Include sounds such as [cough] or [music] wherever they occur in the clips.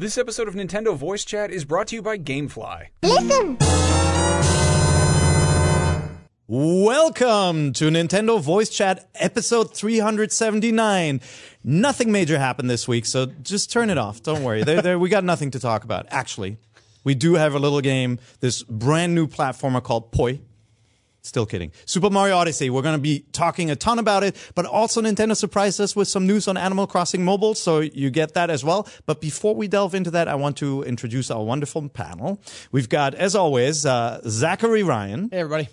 This episode of Nintendo Voice Chat is brought to you by Gamefly. Listen. Welcome to Nintendo Voice Chat episode 379. Nothing major happened this week, so just turn it off. Don't worry. There, there, we got nothing to talk about. Actually, we do have a little game, this brand new platformer called Poi. Still kidding. Super Mario Odyssey. We're going to be talking a ton about it, but also Nintendo surprised us with some news on Animal Crossing Mobile, so you get that as well. But before we delve into that, I want to introduce our wonderful panel. We've got, as always, uh, Zachary Ryan, Hey, everybody.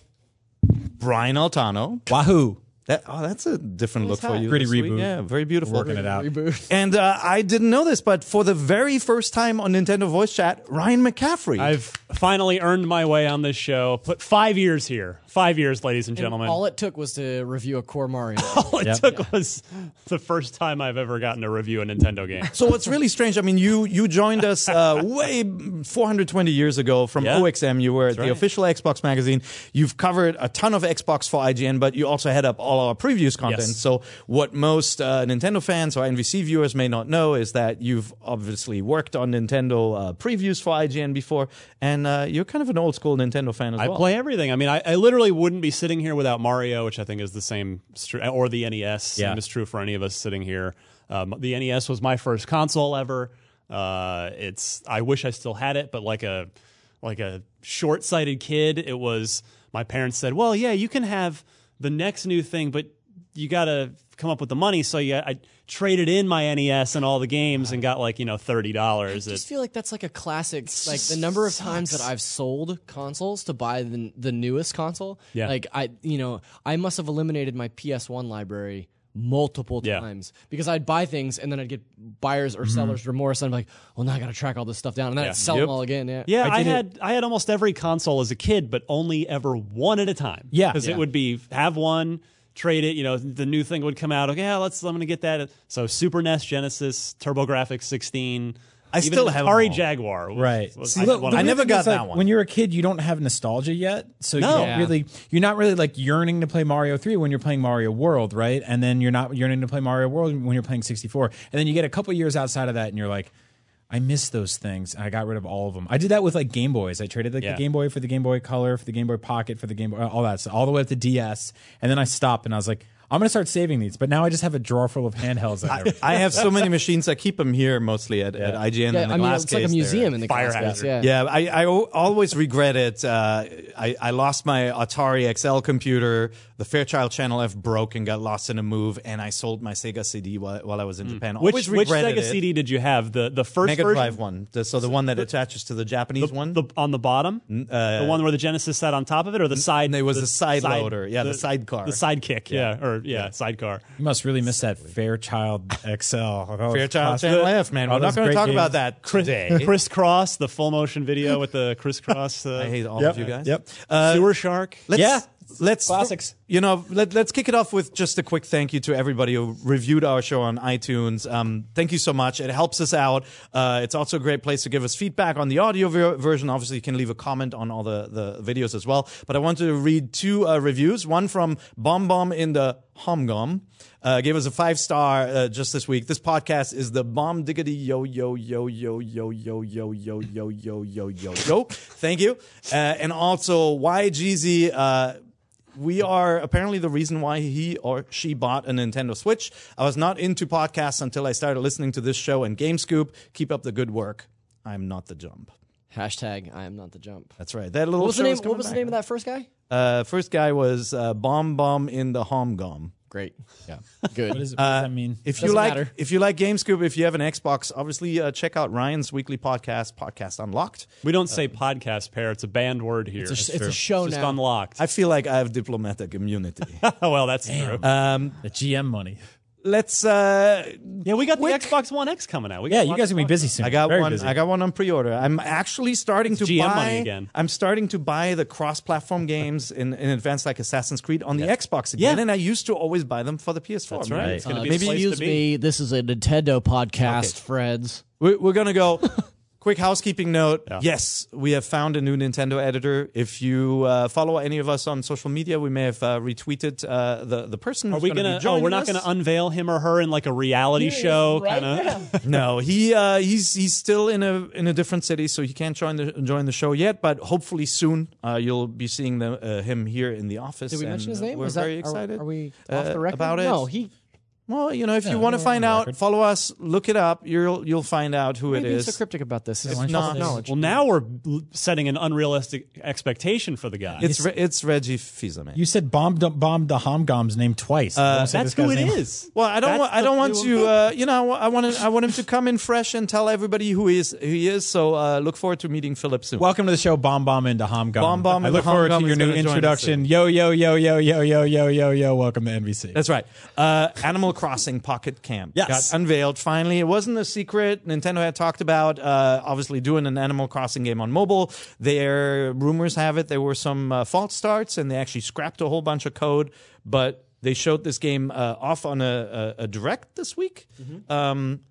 Brian Altano. Wahoo! That, oh, that's a different look for you. Pretty this week. reboot. Yeah, very beautiful. Working it out. Reboot. [laughs] And uh, I didn't know this, but for the very first time on Nintendo Voice Chat, Ryan McCaffrey. I've finally earned my way on this show. Put five years here. Five years, ladies and gentlemen. All it took was to review a core Mario. [laughs] All it took was the first time I've ever gotten to review a Nintendo game. so what's really strange, I mean, you you joined us uh, way 420 years ago from Yeah. OXM. You were at the official Xbox magazine. You've covered a ton of Xbox for IGN, but you also head up all our previous content. Yes. So what most uh, Nintendo fans or NVC viewers may not know is that you've obviously worked on Nintendo uh, previews for IGN before, and uh, you're kind of an old school Nintendo fan as I well. I play everything. I mean, I, I literally wouldn't be sitting here without Mario, which I think is the same, or the NES. Yeah. Same is true for any of us sitting here. Um, the NES was my first console ever. Uh, it's. I wish I still had it, but like a like a short-sighted kid, it was. My parents said, "Well, yeah, you can have the next new thing, but you got to come up with the money." So yeah, I traded in my NES and all the games and got like you know thirty dollars. I just feel like that's like a classic. Like the number of times that I've sold consoles to buy the the newest console. Yeah. Like I, you know, I must have eliminated my PS1 library multiple Yeah. times because I'd buy things and then I'd get buyers or mm-hmm. sellers remorse and I'm like, well, now I got to track all this stuff down and then Yeah. I'd sell Yep. them all again. Yeah. Yeah, I I, did it- had I had almost every console as a kid, but only ever one at a time. Yeah. because Yeah. it would be have one, trade it. You know, the new thing would come out. Okay, yeah, let's I'm gonna get that. So Super NES, Genesis, TurboGrafx 16. I even still have Atari. Jaguar. was- Right. was- See, I look, had one the of I never got that like, one. When you're a kid, you don't have nostalgia yet, so No. you don't Yeah. really, you're not really like yearning to play Mario Three when you're playing Mario World, right? And then you're not yearning to play Mario World when you're playing 64. And then you get a couple years outside of that, and you're like. I miss those things. I got rid of all of them. I did that with like Game Boys. I traded like Yeah. the Game Boy for the Game Boy Color, for the Game Boy Pocket, for the Game Boy, all that stuff, all the way up to DS. And then I stopped and I was like, I'm gonna start saving these. But now I just have a drawer full of handhelds. That I I have so many machines. I keep them here mostly at, at IGN. Yeah, in the I mean, glass it's like a case there. museum in the Fire class hazard. Yeah. Yeah, I, I o- always regret it. Uh, I, I lost my Atari XL computer. The Fairchild Channel F broke and got lost in a move, and I sold my Sega CD while, while I was in Japan. Which Always which regretted Sega it. CD did you have? The the first Mega version? Drive one, the, so the one that attaches to the Japanese one. The, on the bottom, the one where the Genesis sat on top of it, or the side? it was the the side loader. Yeah, the sidecar. the sidekick. Yeah, or yeah, sidecar. you must really miss that Fairchild XL. That Fairchild classic. Channel F, man. All We're not going to talk games. about that today. Crisscross, the full motion video with the [laughs] crisscross. Uh, I hate all Yep. of you guys. Yep. Uh, Sewer shark. Let's, Yeah. Let's Classics. You know, let, let's kick it off with just a quick thank you to everybody who reviewed our show on iTunes. Um, thank you so much. It helps us out. Uh, it's also a great place to give us feedback on the audio ver- version. Obviously, you can leave a comment on all the, the videos as well. But I want to read two uh, reviews. One from Bomb Bomb in the Homgom. Uh, gave us a five star uh, just this week. This podcast is the bomb diggity yo yo yo yo yo yo yo yo yo yo yo yo yo. Thank you. Uh, and also YGZ. We are apparently the reason why he or she bought a Nintendo Switch. I was not into podcasts until I started listening to this show and GameScoop. Keep up the good work. I'm not the jump. Hashtag I am not the jump. That's right. That little What was the name? What was the name of that first guy? Uh, first guy was uh, Bomb Bomb in the Hom Gum. Great. Yeah. [laughs] Good. What, is, what does that mean? If you Doesn't like, matter. if you like GameScoop, if you have an Xbox, obviously uh, check out Ryan's weekly podcast, Podcast Unlocked. We don't say podcast pair. It's a banned word here. It's a, it's a show just now. unlocked. I feel like I have diplomatic immunity. [laughs] well, that's true. um, the GM money. Let's. Uh, yeah, we got quick- the Xbox One X coming out. We Yeah, you guys are gonna be busy soon. I got Very one. busy. I got one on pre-order. I'm actually starting to GM buy. money again. I'm starting to buy the cross-platform games in, in advance, like Assassin's Creed, on the Xbox again. Yeah. And I used to always buy them for the PS4. That's man. right. It's Uh, be the place excuse me. This is a Nintendo podcast, friends. We're, we're gonna go [laughs] quick housekeeping note. Yes, we have found a new Nintendo editor. If you uh, follow any of us on social media, we may have uh, retweeted uh, the the person. Are who's we gonna? gonna? Be oh, we're not us. gonna unveil him or her in like a reality show kind of. [laughs] no, he uh, he's he's still in a in a different city, so he can't join the join the show yet. But hopefully soon, uh, you'll be seeing the, uh, him here in the office. Did we and, mention his name? We're Was that- very are- excited. Are, we uh, off the record about it. No, he. Well, you know, if you want to find out, record. follow us, look it up. You'll you'll find out who it Maybe he's so cryptic about this. It's If not- knowledge. Well, now we're setting an unrealistic expectation for the guy. It's Re- it's Reggie Fils-Aimé. You said bomb bomb the Homgom's name twice. You That's who guy's it name. is. Well, I don't. That's Want, I don't want new- to. Uh, you know, I want to, I want him to come in fresh and tell everybody who he is. Who he is. So uh, look forward to meeting Philip soon. Welcome to the show, Bomb Bomb into Homgom. Bomb Bomb I into look forward Homgom to your new gonna join us introduction. Yo yo yo yo yo yo yo yo yo. Welcome to NVC. That's right. Uh, Animal Crossing Pocket Camp Yes. got unveiled finally. It wasn't a secret. Nintendo had talked about uh, obviously doing an Animal Crossing game on mobile. Their rumors have it there were some uh, false starts and they actually scrapped a whole bunch of code, but they showed this game uh, off on a, a, a direct this week, um,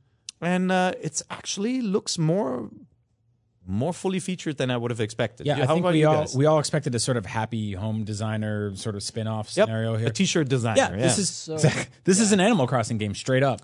and uh, it's actually looks more more fully featured than I would have expected. Yeah, How I think about we all guys? we all expected a sort of happy home designer sort of spin off Yep, scenario here. a T-shirt designer. yeah, this is exact- [laughs] this is an Animal Crossing game straight up.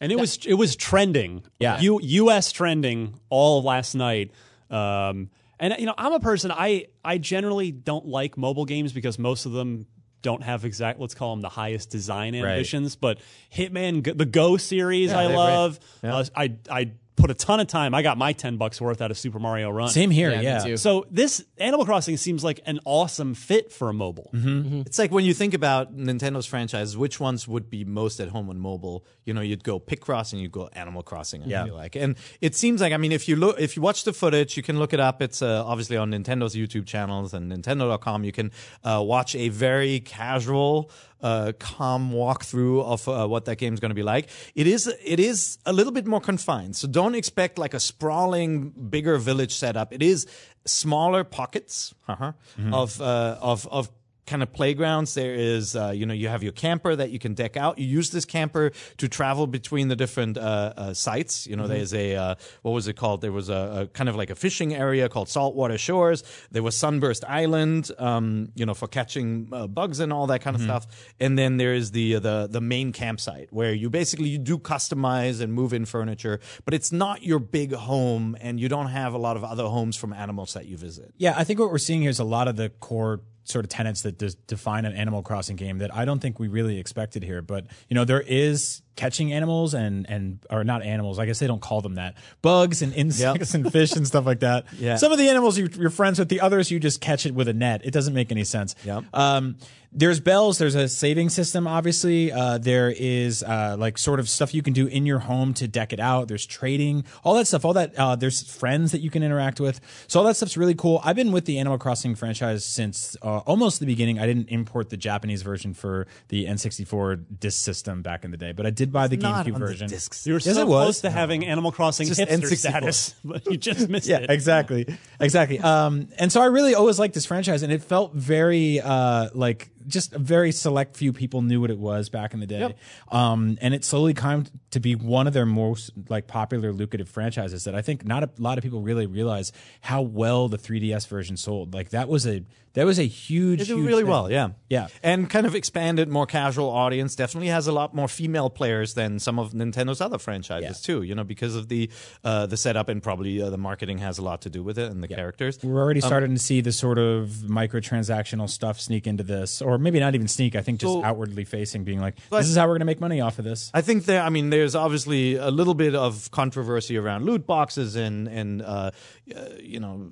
and it was it was trending. Yeah. U, U.S. trending all last night. Um, and you know, I'm a person. I I generally don't like mobile games because most of them don't have exact. Let's call them the highest design ambitions. But Hitman, the Go series, I they're great. love. Uh, I I put a ton of time. I got my ten bucks worth out of Super Mario Run. Same here, Yeah, yeah. So this Animal Crossing seems like an awesome fit for a mobile. It's like when you think about Nintendo's franchises, which ones would be most at home on mobile? You know, you'd go Picross and you'd go Animal Crossing. I Yeah. like, and it seems like I mean, if you look, if you watch the footage, you can look it up. It's uh, obviously on Nintendo's YouTube channels and Nintendo.com. You can uh, watch a very casual. Uh, calm walkthrough of uh, what that game's going to be like. It is it is a little bit more confined, so don't expect like a sprawling, bigger village setup. It is smaller pockets uh-huh, of uh, of of kind of playgrounds. There is, uh, you know, you have your camper that you can deck out. You use this camper to travel between the different uh, uh, sites. You know, there's a uh, what was it called? There was a, a kind of like a fishing area called Saltwater Shores. There was Sunburst Island, um, you know, for catching uh, bugs and all that kind of stuff. And then there is the the the main campsite where you basically you do customize and move in furniture, but it's not your big home, and you don't have a lot of other homes from animals that you visit. Yeah, I think what we're seeing here is a lot of the core sort of tenets that des- define an Animal Crossing game that I don't think we really expected here. But you know, there is catching animals and and or not animals. I guess they don't call them that. Bugs and insects and fish and stuff like that. [laughs] Yeah. Some of the animals you, you're friends with. The others you just catch it with a net. It doesn't make any sense. Yep. Um, there's bells. There's a saving system. Obviously, uh, there is uh, like sort of stuff you can do in your home to deck it out. There's trading, all that stuff. All that uh, there's friends that you can interact with. So all that stuff's really cool. I've been with the Animal Crossing franchise since uh, almost the beginning. I didn't import the Japanese version for the N64 disc system back in the day, but I did buy the Not GameCube on the version. discs. You were Yes, so it was. close to having Animal Crossing Just hipster N64. status, [laughs] but you just missed yeah, it. exactly, exactly. Um, and so I really always liked this franchise, and it felt very uh, like just a very select few people knew what it was back in the day. Um, and it slowly climbed to be one of their most like popular, lucrative franchises. That I think not a lot of people really realize how well the 3DS version sold. Like that was a that was a huge, They do huge really thing. well, yeah, Yeah. and kind of expanded, more casual audience. Definitely has a lot more female players than some of Nintendo's other franchises too. You know, because of the uh, the setup and probably uh, the marketing has a lot to do with it and the characters. We're already starting to see the sort of microtransactional stuff sneak into this, or maybe not even sneak. I think just So- outwardly facing, being like, "This is how we're going to make money off of this." I think there. I mean, there's obviously a little bit of controversy around loot boxes and and uh, uh, you know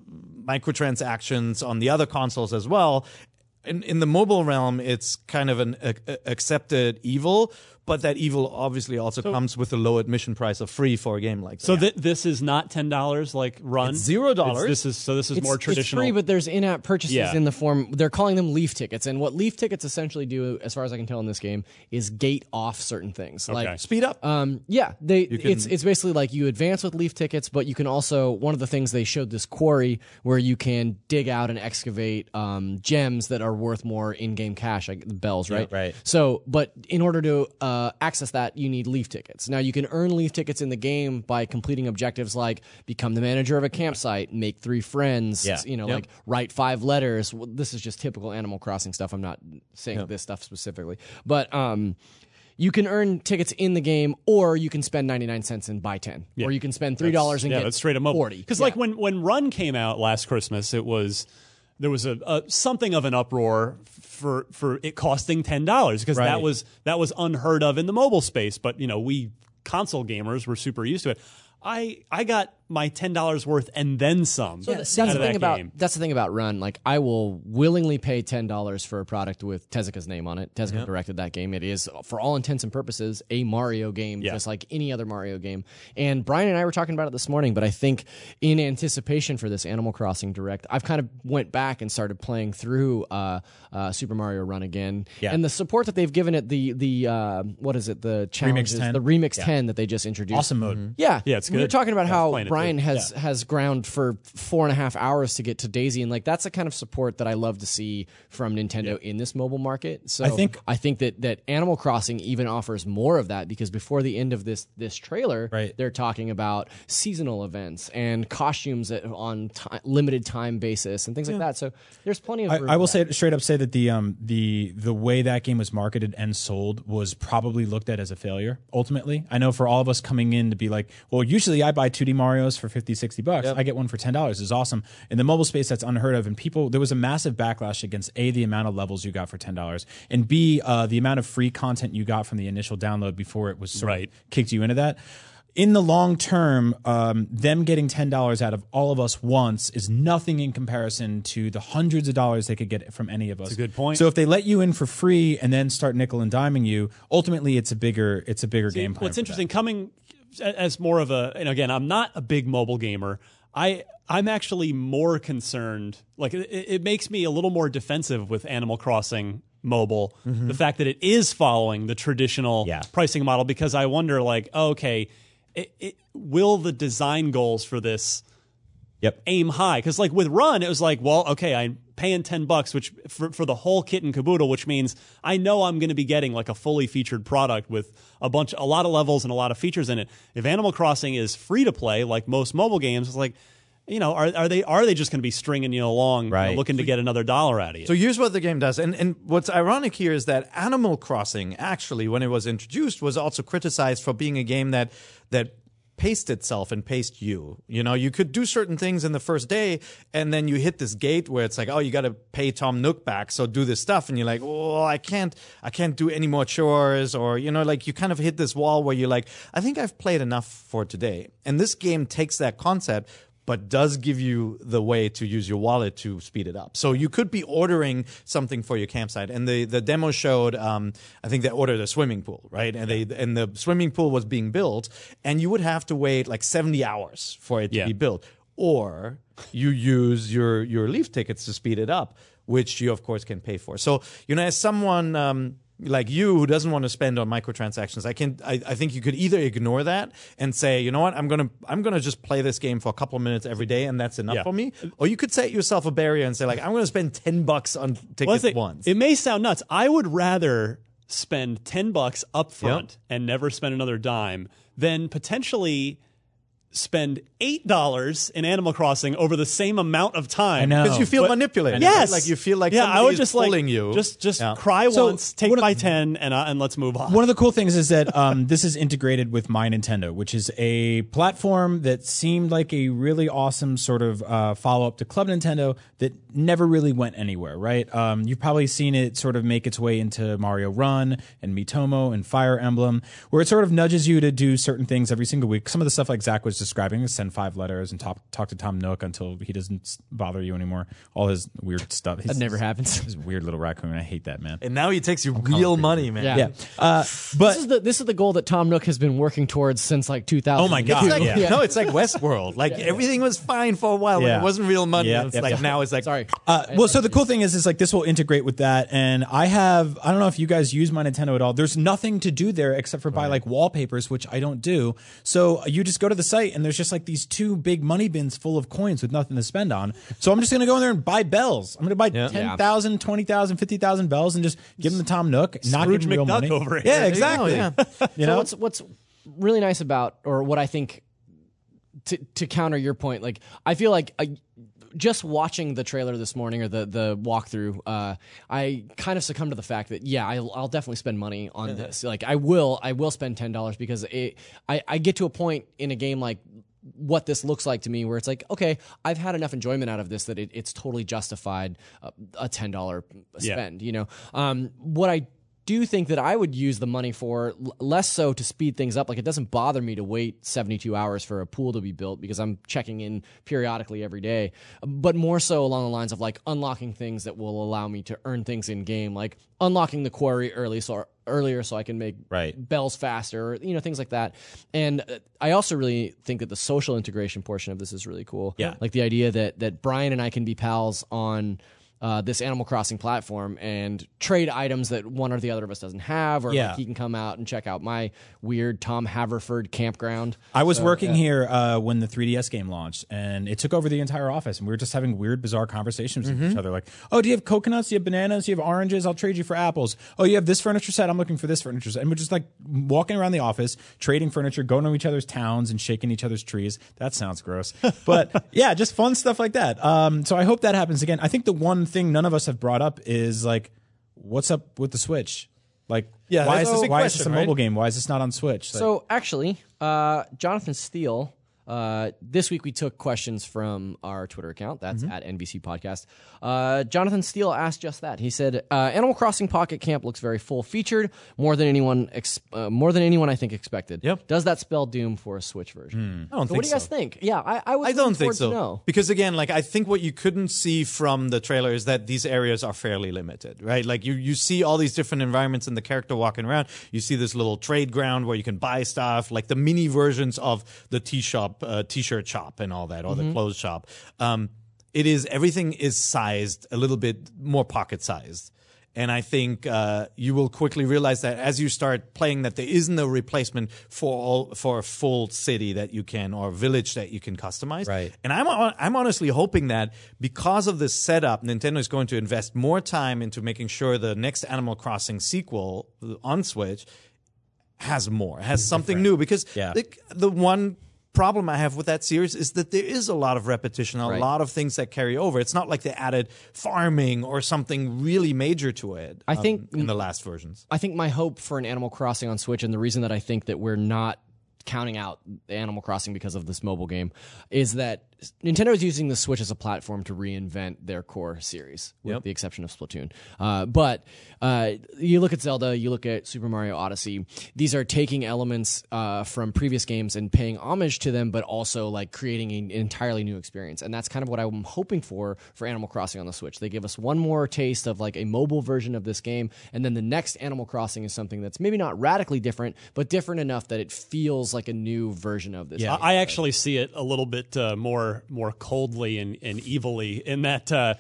microtransactions on the other consoles as well. In in the mobile realm, it's kind of an a, a- accepted evil, but that evil obviously also comes with a low admission price of free for a game like that. So th- this is not ten dollars like run. It's $0. It's- This is so. This is It's, more it's traditional. free, but there's in-app purchases Yeah. in the form. They're calling them leaf tickets, and what leaf tickets essentially do, as far as I can tell in this game, is gate off certain things. Like speed up. Um, yeah, they can- it's it's basically like you advance with leaf tickets, but you can also one of the things they showed this quarry where you can dig out and excavate um, gems that are worth more in-game cash, like the bells, right? right. So, but in order to uh, uh, access that, you need leaf tickets. Now, you can earn leaf tickets in the game by completing objectives like become the manager of a campsite, make three friends, Yeah. you know, like write five letters. Well, this is just typical Animal Crossing stuff. I'm not saying this stuff specifically, but um, you can earn tickets in the game, or you can spend 99 cents and buy 10, or you can spend three dollars and yeah, get that's straight up 40. Because Yeah. like when when Run came out last Christmas, it was there was a, a something of an uproar for for it costing ten dollars because Right. that was that was unheard of in the mobile space. But you know we console gamers were super used to it. I I got my ten dollars worth and then some. So that's out the thing that about game. that's the thing about Run. Like I will willingly pay ten dollars for a product with Tezuka's name on it. Tezuka directed that game. It is, for all intents and purposes, a Mario game, Yeah. just like any other Mario game. And Brian and I were talking about it this morning. But I think in anticipation for this Animal Crossing Direct, I've kind of went back and started playing through uh, uh, Super Mario Run again. Yeah. And the support that they've given it, the the uh, what is it, the challenges, 10? the Remix Ten that they just introduced. Awesome mode. Yeah, Yeah, it's good. We were good. talking about I how playing it Brian too. has has ground for four and a half hours to get to Daisy, and like that's the kind of support that I love to see from Nintendo in this mobile market. So I think- I think that that Animal Crossing even offers more of that because before the end of this this trailer, Right. they're talking about seasonal events and costumes on limited time basis and things like that. So there's plenty of. room I, I will say straight up say that the um the the way that game was marketed and sold was probably looked at as a failure ultimately. I know for all of us coming in to be like, well, usually I buy 2D Marios for 50 60 bucks. I get one for $10 is awesome. In the mobile space that's unheard of and people there was a massive backlash against A the amount of levels you got for $10 and B uh, the amount of free content you got from the initial download before it was sort Right. of kicked you into that. In the long term, um, them getting ten dollars out of all of us once is nothing in comparison to the hundreds of dollars they could get from any of us. That's a good point. So if they let you in for free and then start nickel and diming you, ultimately it's a bigger it's a bigger game plan. What's interesting coming a- as more of a and again, I'm not a big mobile gamer. I I'm actually more concerned. Like it, it makes me a little more defensive with Animal Crossing mobile. Mm-hmm. The fact that it is following the traditional Yeah. pricing model because I wonder like okay, it, it, will the design goals for this Yep. aim high because like with run it was like well okay i'm paying 10 bucks which for, for the whole kit and caboodle which means i know i'm going to be getting like a fully featured product with a bunch a lot of levels and a lot of features in it if animal crossing is free to play like most mobile games it's like you know are, are they are they just going to be stringing you along you know, Right. looking to get another dollar out of you So here's what the game does, and and what's ironic here is that Animal Crossing actually, when it was introduced, was also criticized for being a game that that paced itself and paced you. You know, you could do certain things in the first day, and then you hit this gate where it's like, oh, you got to pay Tom Nook back, so do this stuff, and you're like, oh, I can't, I can't do any more chores, or you know, like you kind of hit this wall where you're like, I think I've played enough for today, and this game takes that concept but does give you the way to use your wallet to speed it up. So you could be ordering something for your campsite, and the, the demo showed, um, I think they ordered a swimming pool, right? And they and the swimming pool was being built, and you would have to wait like seventy hours for it to Yeah. be built, or you use your your leaf tickets to speed it up, which you of course can pay for. So you know, as someone. Um, like you who doesn't want to spend on microtransactions i can I, I think you could either ignore that and say you know what? I'm gonna i'm gonna just play this game for a couple of minutes every day and that's enough Yeah. for me. Or you could set yourself a barrier and say like i'm gonna spend 10 bucks on Well, tickets think once. It may sound nuts. I would rather spend 10 bucks up front and never spend another dime than potentially spend $8 in Animal Crossing over the same amount of time. I know. because you feel But- manipulated Yes, like you feel like yeah. I would is just like you Just just Yeah. cry So, once, take my ten, and uh, and let's move on. One of the cool things is that um, [laughs] this is integrated with My Nintendo, which is a platform that seemed like a really awesome sort of uh, follow up to Club Nintendo that never really went anywhere, right? Um, you've probably seen it sort of make its way into Mario Run and Miitomo and Fire Emblem, where it sort of nudges you to do certain things every single week. Some of the stuff like Zach was describing, send five letters and talk, talk to Tom Nook until he doesn't bother you anymore. All his weird stuff. That never happens. [laughs] His weird little raccoon. I hate that man. and now he takes you real money man Yeah. Yeah, uh, but This is the this is the goal that Tom Nook has been working towards since like 2000. Oh my God, It's like, yeah. No, it's like Westworld. Like everything was fine for a while, Yeah. it wasn't real money. Yeah, it's yep, like yep. now it's like Sorry. Uh, well, so the cool thing is, is like this will integrate with that, and I have I don't know if you guys use my Nintendo at all. There's nothing to do there except for buy like wallpapers, which I don't do. So you just go to the site night and there's just like these two big money bins full of coins with nothing to spend on. So I'm just going to go in there and buy bells. I'm going to buy Yeah. 10,000, 20,000, 50,000 bells and just give them to Tom Nook, not Scrooge give him real McDuck money. over here. Yeah, There you go, exactly. yeah. [laughs] you So know, what's what's really nice about, or what I think to to counter your point, like I feel like I, just watching the trailer this morning or the the walkthrough, uh, I kind of succumbed to the fact that yeah, I'll, I'll definitely spend money on this. Like I will, I will spend ten dollars because it, I I get to a point in a game like what this looks like to me where it's like okay i've had enough enjoyment out of this that it, it's totally justified uh, a $10 spend you know? Um, what i do think that I would use the money for less so to speed things up. Like it doesn't bother me to wait 72 hours for a pool to be built because I'm checking in periodically every day, but more so along the lines of like unlocking things that will allow me to earn things in game, like unlocking the quarry early so earlier so I can make Right. bells faster, or, you know, things like that. And uh, I also really think that the social integration portion of this is really cool. Yeah. Like the idea that that Brian and I can be pals on uh, this Animal Crossing platform and trade items that one or the other of us doesn't have, or Yeah. like he can come out and check out my weird Tom Haverford campground. I was working here uh, when the 3DS game launched, and it took over the entire office, and we were just having weird, bizarre conversations with each other. Like, "Oh, do you have coconuts? Do you have bananas? Do you have oranges? I'll trade you for apples. Oh, you have this furniture set? I'm looking for this furniture set." And we're just like walking around the office, trading furniture, going to each other's towns, and shaking each other's trees. That sounds gross, [laughs] but yeah, just fun stuff like that. Um, so I hope that happens again. I think the one thing none of us have brought up is like, what's up with the Switch? Like, Yeah, why is this? big Why is this a mobile right? game? Why is this not on Switch? Like- So actually, uh, Jonathan Steele. Uh, this week we took questions from our Twitter account. That's at NVC Podcast. Uh, Jonathan Steele asked just that. He said, uh, "Animal Crossing Pocket Camp looks very full featured, more than anyone, ex- uh, more than anyone I think expected. Yep. Does that spell doom for a Switch version? I don't So think what do you guys so. think? Yeah, I, I was. I don't think so. Because again, like I think what you couldn't see from the trailer is that these areas are fairly limited, right? Like you you see all these different environments and the character walking around. You see this little trade ground where you can buy stuff, like the mini versions of the tea shop, uh, t-shirt shop, and all that, or the clothes shop. Um, it is everything is sized a little bit more pocket sized. And I think uh, you will quickly realize that as you start playing, that there isn't a replacement for all for a full city that you can or village that you can customize. Right. And I'm I'm honestly hoping that because of this setup, Nintendo is going to invest more time into making sure the next Animal Crossing sequel on Switch has more, has something new. Because Yeah. the, the one problem I have with that series is that there is a lot of repetition, a Right. lot of things that carry over. It's not like they added farming or something really major to it. I um, think- in the last versions. I think my hope for an Animal Crossing on Switch, and the reason that I think that we're not counting out Animal Crossing because of this mobile game, is that Nintendo is using the Switch as a platform to reinvent their core series, with Yep. the exception of Splatoon. Uh, but uh, you look at Zelda, you look at Super Mario Odyssey. These are taking elements uh, from previous games and paying homage to them, but also like creating an entirely new experience. And that's kind of what I'm hoping for for Animal Crossing on the Switch. They give us one more taste of like a mobile version of this game, and then the next Animal Crossing is something that's maybe not radically different, but different enough that it feels like a new version of this. Yeah. game. I actually see it a little bit uh, more more coldly and, and evilly in that uh,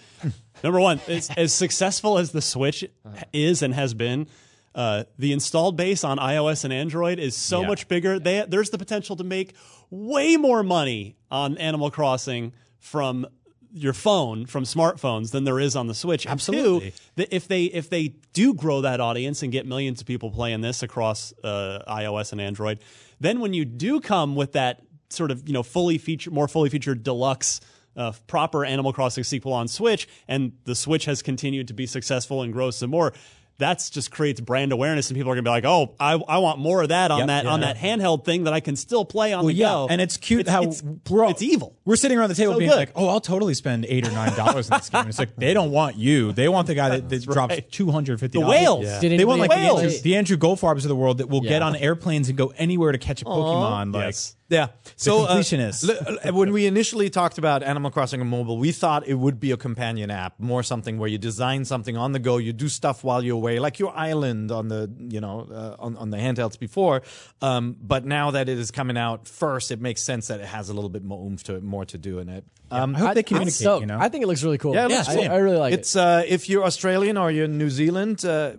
number one, as, as successful as the Switch is and has been, uh, the installed base on iOS and Android is so Yeah. much bigger. They, there's the potential to make way more money on Animal Crossing from your phone from smartphones than there is on the Switch. And two, Absolutely. if they if they do grow that audience and get millions of people playing this across uh, iOS and Android, then when you do come with that sort of you know fully featured, more fully featured deluxe. Uh, proper Animal Crossing sequel on Switch, and the Switch has continued to be successful and grow some more. That's just creates brand awareness, and people are gonna be like, "Oh, I, I want more of that on Yep, that on yeah. that handheld thing that I can still play on Well, the yeah, go." and it's cute It's- how it's, we're all, it's evil. We're sitting around the table So being good. like, "Oh, I'll totally spend eight or nine dollars in this game." And it's like they don't want you; they want the guy that, that [laughs] drops right. two hundred fifty. The whales. Yeah. Did They want like anybody the Whales. Andrew, the Andrew Goldfarbs of the world that will get on airplanes and go anywhere to catch a Pokemon. Like, Yes. Yeah. So uh, completionist. l- l- when we initially talked about Animal Crossing on mobile, we thought it would be a companion app, more something where you design something on the go, you do stuff while you're away, like your island on the you know uh, on on the handhelds before. Um, but now that it is coming out first, it makes sense that it has a little bit more oomph to it, more to do in it. Um, I hope they I'm communicate. stoked. You know, I think it looks really cool. Yeah, it looks I, cool. I really like it. it's uh, if you're Australian or you're New Zealand, uh,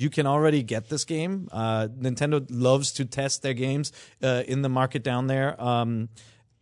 you can already get this game. Uh, Nintendo loves to test their games uh, in the market down there. Um,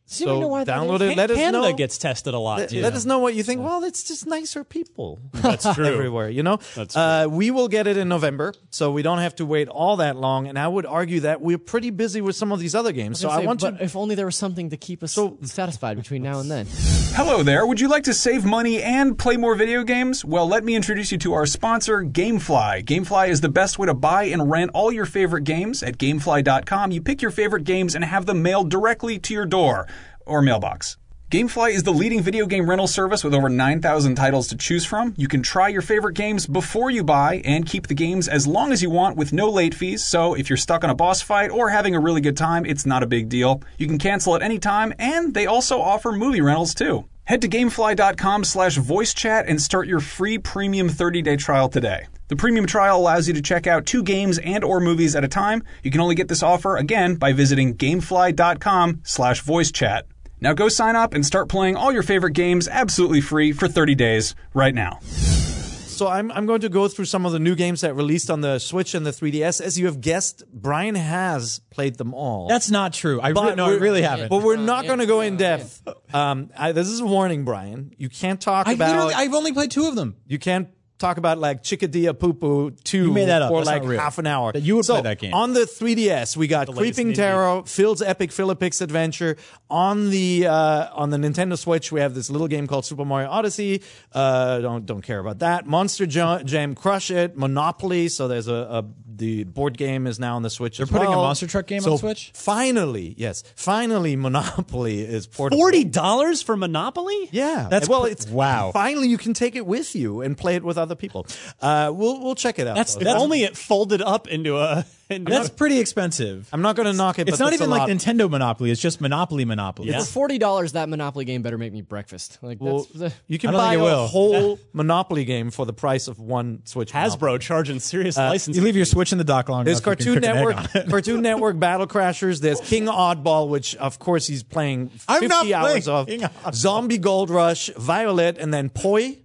Does anybody so know why download it. Let us Canada know. gets tested a lot Let, too. let us know what you think. Well, it's just nicer people. [laughs] That's true. everywhere, you know? That's uh, we will get it in November, so we don't have to wait all that long. And I would argue that we're pretty busy with some of these other games. So I Say, want but to. if only there was something to keep us satisfied between now and then. Hello there. Would you like to save money and play more video games? Well, let me introduce you to our sponsor, Gamefly. Gamefly is the best way to buy and rent all your favorite games. At gamefly.com, you pick your favorite games and have them mailed directly to your door or mailbox. Gamefly is the leading video game rental service with over 9,000 titles to choose from. You can try your favorite games before you buy and keep the games as long as you want with no late fees. So if you're stuck on a boss fight or having a really good time, it's not a big deal. You can cancel at any time and they also offer movie rentals too. Head to gamefly.com slash voice chat and start your free premium 30-day trial today. The premium trial allows you to check out two games and or movies at a time. You can only get this offer again by visiting gamefly.com slash voice chat. Now go sign up and start playing all your favorite games absolutely free for 30 days right now. So I'm I'm going to go through some of the new games that released on the Switch and the 3DS. As you have guessed, Brian has played them all. That's not true. I re- But no, I we're- really haven't. But we're not going to go in depth. Um, I, this is a warning, Brian. You can't talk I about. literally, I've only played two of them. You can't talk about like Chickadee Poo Poo 2 You made that up. for That's like half an hour. That you would so play that game. On the 3DS, we got latest Creeping. Terror, Phil's Epic Fill-A-Pix Adventure. On the uh, on the Nintendo Switch, we have this little game called Super Mario Odyssey. Uh, don't don't care about that. Monster Jam, Jam Crush It, Monopoly. So there's a, a the board game is now on the Switch. They're putting a monster truck game so on Switch? Finally, yes, finally, Monopoly is portable. Forty dollars for Monopoly? Yeah, That's well, it's wow. Finally, you can take it with you and play it with other people. Uh, we'll we'll check it out. That's-. That's- only it folded up into a. Into That's pretty expensive. I'm not going to knock it. It's but not even like. Nintendo Monopoly. It's just Monopoly Monopoly. Yeah. For forty dollars, that Monopoly game better make me breakfast. Like Well, that's the, you can buy a will. whole Monopoly game for the price of one Switch. Monopoly. Hasbro charging serious uh, license. You leave your Switch in the dock long There's enough. you Cartoon cook an egg Network. [laughs] Cartoon Network Battle Crashers. There's King Oddball, which of course he's playing 50 I'm not hours playing of. King Zombie Gold Rush, Violet, and then Poi.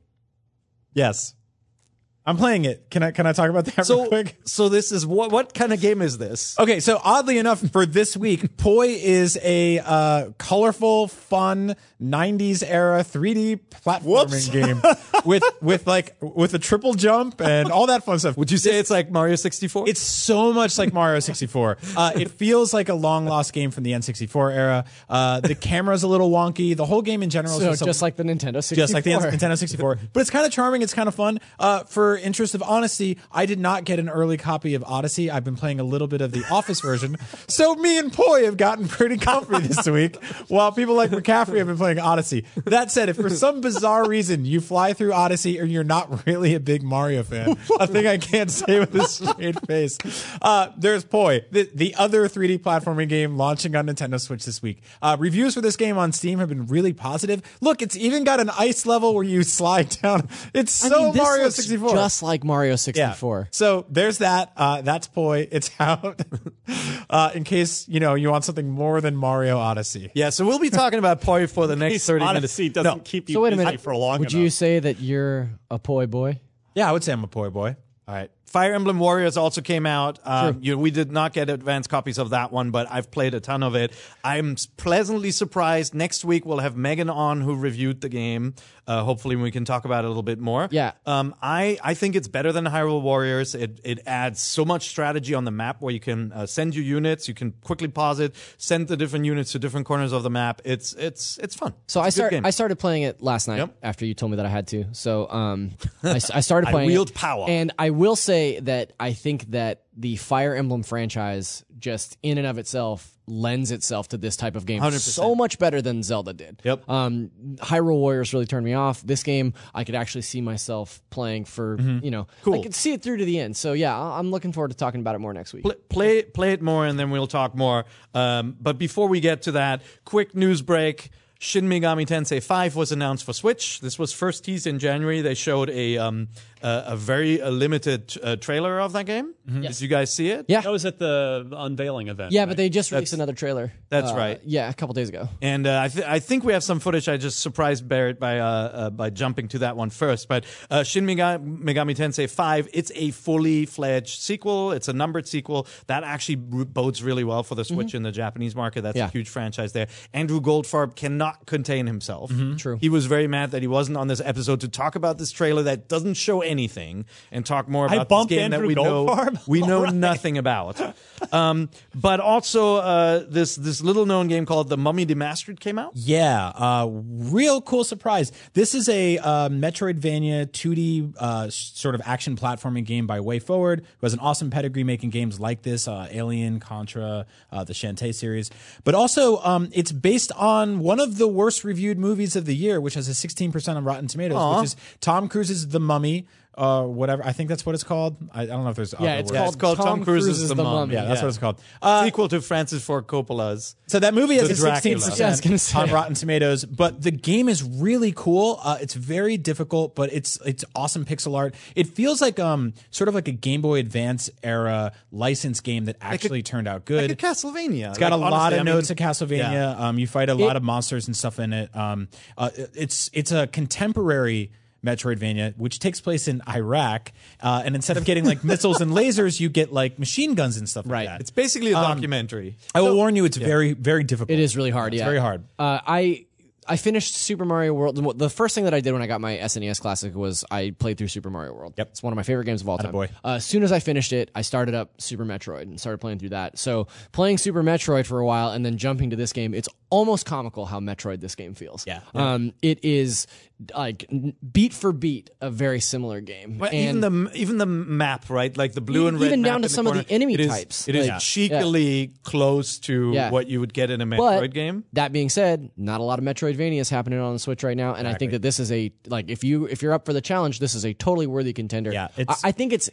Yes. I'm playing it. Can I can I talk about that real So, quick? so this is what what kind of game is this? Okay, so oddly enough, for this week, Poi is a uh, colorful, fun '90s era 3D platforming game [laughs] with with like with a triple jump and all that fun stuff. Would you say it's like Mario 64? It's so much like Mario 64. [laughs] Uh, it feels like a long lost game from the N64 era. Uh, the camera's a little wonky. The whole game in general is so just, a- like the Nintendo 64. just like the Nintendo 64. [laughs] But it's kind of charming. It's kind of fun. Uh, for interest of honesty, I did not get an early copy of Odyssey. I've been playing a little bit of the Office version. So me and Poi have gotten pretty comfy this week, while people like McCaffrey have been playing Odyssey. That said, if for some bizarre reason you fly through Odyssey or you're not really a big Mario fan, a thing I can't say with a straight face, uh, there's Poi, the, the other 3D platforming game launching on Nintendo Switch this week. Uh, reviews for this game on Steam have been really positive. Look, it's even got an ice level where you slide down. It's I so mean, this Mario looks 64. just like Mario yeah. 64. So there's that. Uh, that's Poi. It's out. [laughs] uh, in case you know you want something more than Mario Odyssey. yeah, so we'll be talking about Poi for the next 30 minutes. Odyssey doesn't keep you So wait a busy minute. for long Would enough. you say that you're a poi boy? Yeah, I would say I'm a Poi boy. All right. Fire Emblem Warriors also came out. Um, you, we did not get advanced copies of that one, but I've played a ton of it. I'm s- pleasantly surprised. Next week we'll have Megan on who reviewed the game. Uh, hopefully we can talk about it a little bit more. Yeah. Um, I, I think it's better than Hyrule Warriors. It it adds so much strategy on the map where you can uh, send your units, you can quickly pause it, send the different units to different corners of the map. It's it's it's fun. So It's I start. I started playing it last night Yep. after you told me that I had to. So um, [laughs] I, I started I playing. wield it, power. and I will say that I think that the Fire Emblem franchise, just in and of itself, lends itself to this type of game 100%. so much better than Zelda did. Yep. Um, Hyrule Warriors really turned me off. This game, I could actually see myself playing for. You know, Mm-hmm. Cool. I could see it through to the end. So yeah, I'm looking forward to talking about it more next week. Pl- play play it more and then we'll talk more. Um, but before we get to that, quick news break. Shin Megami Tensei 5 was announced for Switch. This was first teased in January. They showed a um, a, a very uh, limited uh, trailer of that game. Did you guys see it? Yeah. That was at the unveiling event. Yeah, right? but they just released That's- another trailer. that's Uh, right. Yeah, a couple days ago. And uh, I, th- I think we have some footage. I just surprised Barrett by uh, uh, by jumping to that one first. But uh, Shin Megami, Megami Tensei 5, it's a fully fledged sequel. It's a numbered sequel. That actually bodes really well for the Switch in the Japanese market. That's Yeah. a huge franchise there. Andrew Goldfarb cannot contain himself. True. He was very mad that he wasn't on this episode to talk about this trailer that doesn't show anything and talk more about this game that Andrew we know we [laughs] know right. nothing about. Um, but also uh, this this little known game called The Mummy Demastered came out. Yeah, uh, real cool surprise. This is a uh, Metroidvania 2D uh, sort of action platforming game by WayForward, who has an awesome pedigree making games like this uh, Alien, Contra, uh, the Shantae series. But also, um, it's based on one of the worst reviewed movies of the year, which has a 16% on Rotten Tomatoes, which is Tom Cruise's The Mummy. Uh, whatever. I think that's what it's called. I, I don't know if there's. Yeah, other it's words. called, it's called Tom Cruise's The Mum. Mummy. Yeah, that's Yeah. what it's called. Uh, Sequel to Francis Ford Coppola's. so that movie has a sixteen Yeah, I was gonna percent say. on Rotten Tomatoes, but the game is really cool. Uh, it's very difficult, but it's it's awesome pixel art. It feels like um sort of like a Game Boy Advance era license game that actually turned out good. Like a Castlevania. It's got a lot of notes of Castlevania. yeah. Um, you fight a lot of monsters and stuff in it. Um, uh, it's it's a contemporary Metroidvania, which takes place in Iraq, uh, and instead of getting like [laughs] missiles and lasers, you get like machine guns and stuff Right. like that. It's basically a documentary. I will warn you, it's very very difficult. It is really hard. It's yeah, very hard. Uh, I I finished Super Mario World. The first thing that I did when I got my SNES Classic was I played through Super Mario World. Yep. it's one of my favorite games of all time. Attaboy. Uh, as soon as I finished it, I started up Super Metroid and started playing through that. So playing Super Metroid for a while and then jumping to this game, it's almost comical how Metroid this game feels. Yeah. Um, it is like beat for beat a very similar game. But and even the even the map, right? Like the blue and red. Even down to some of the enemy it is- types. It is Like- cheekily close to Yeah. what you would get in a But Metroid game. that being said, not a lot of Metroidvania is happening on the Switch right now, and I think that this is a like if you if you're up for the challenge, this is a totally worthy contender. Yeah, I, it's- I think it's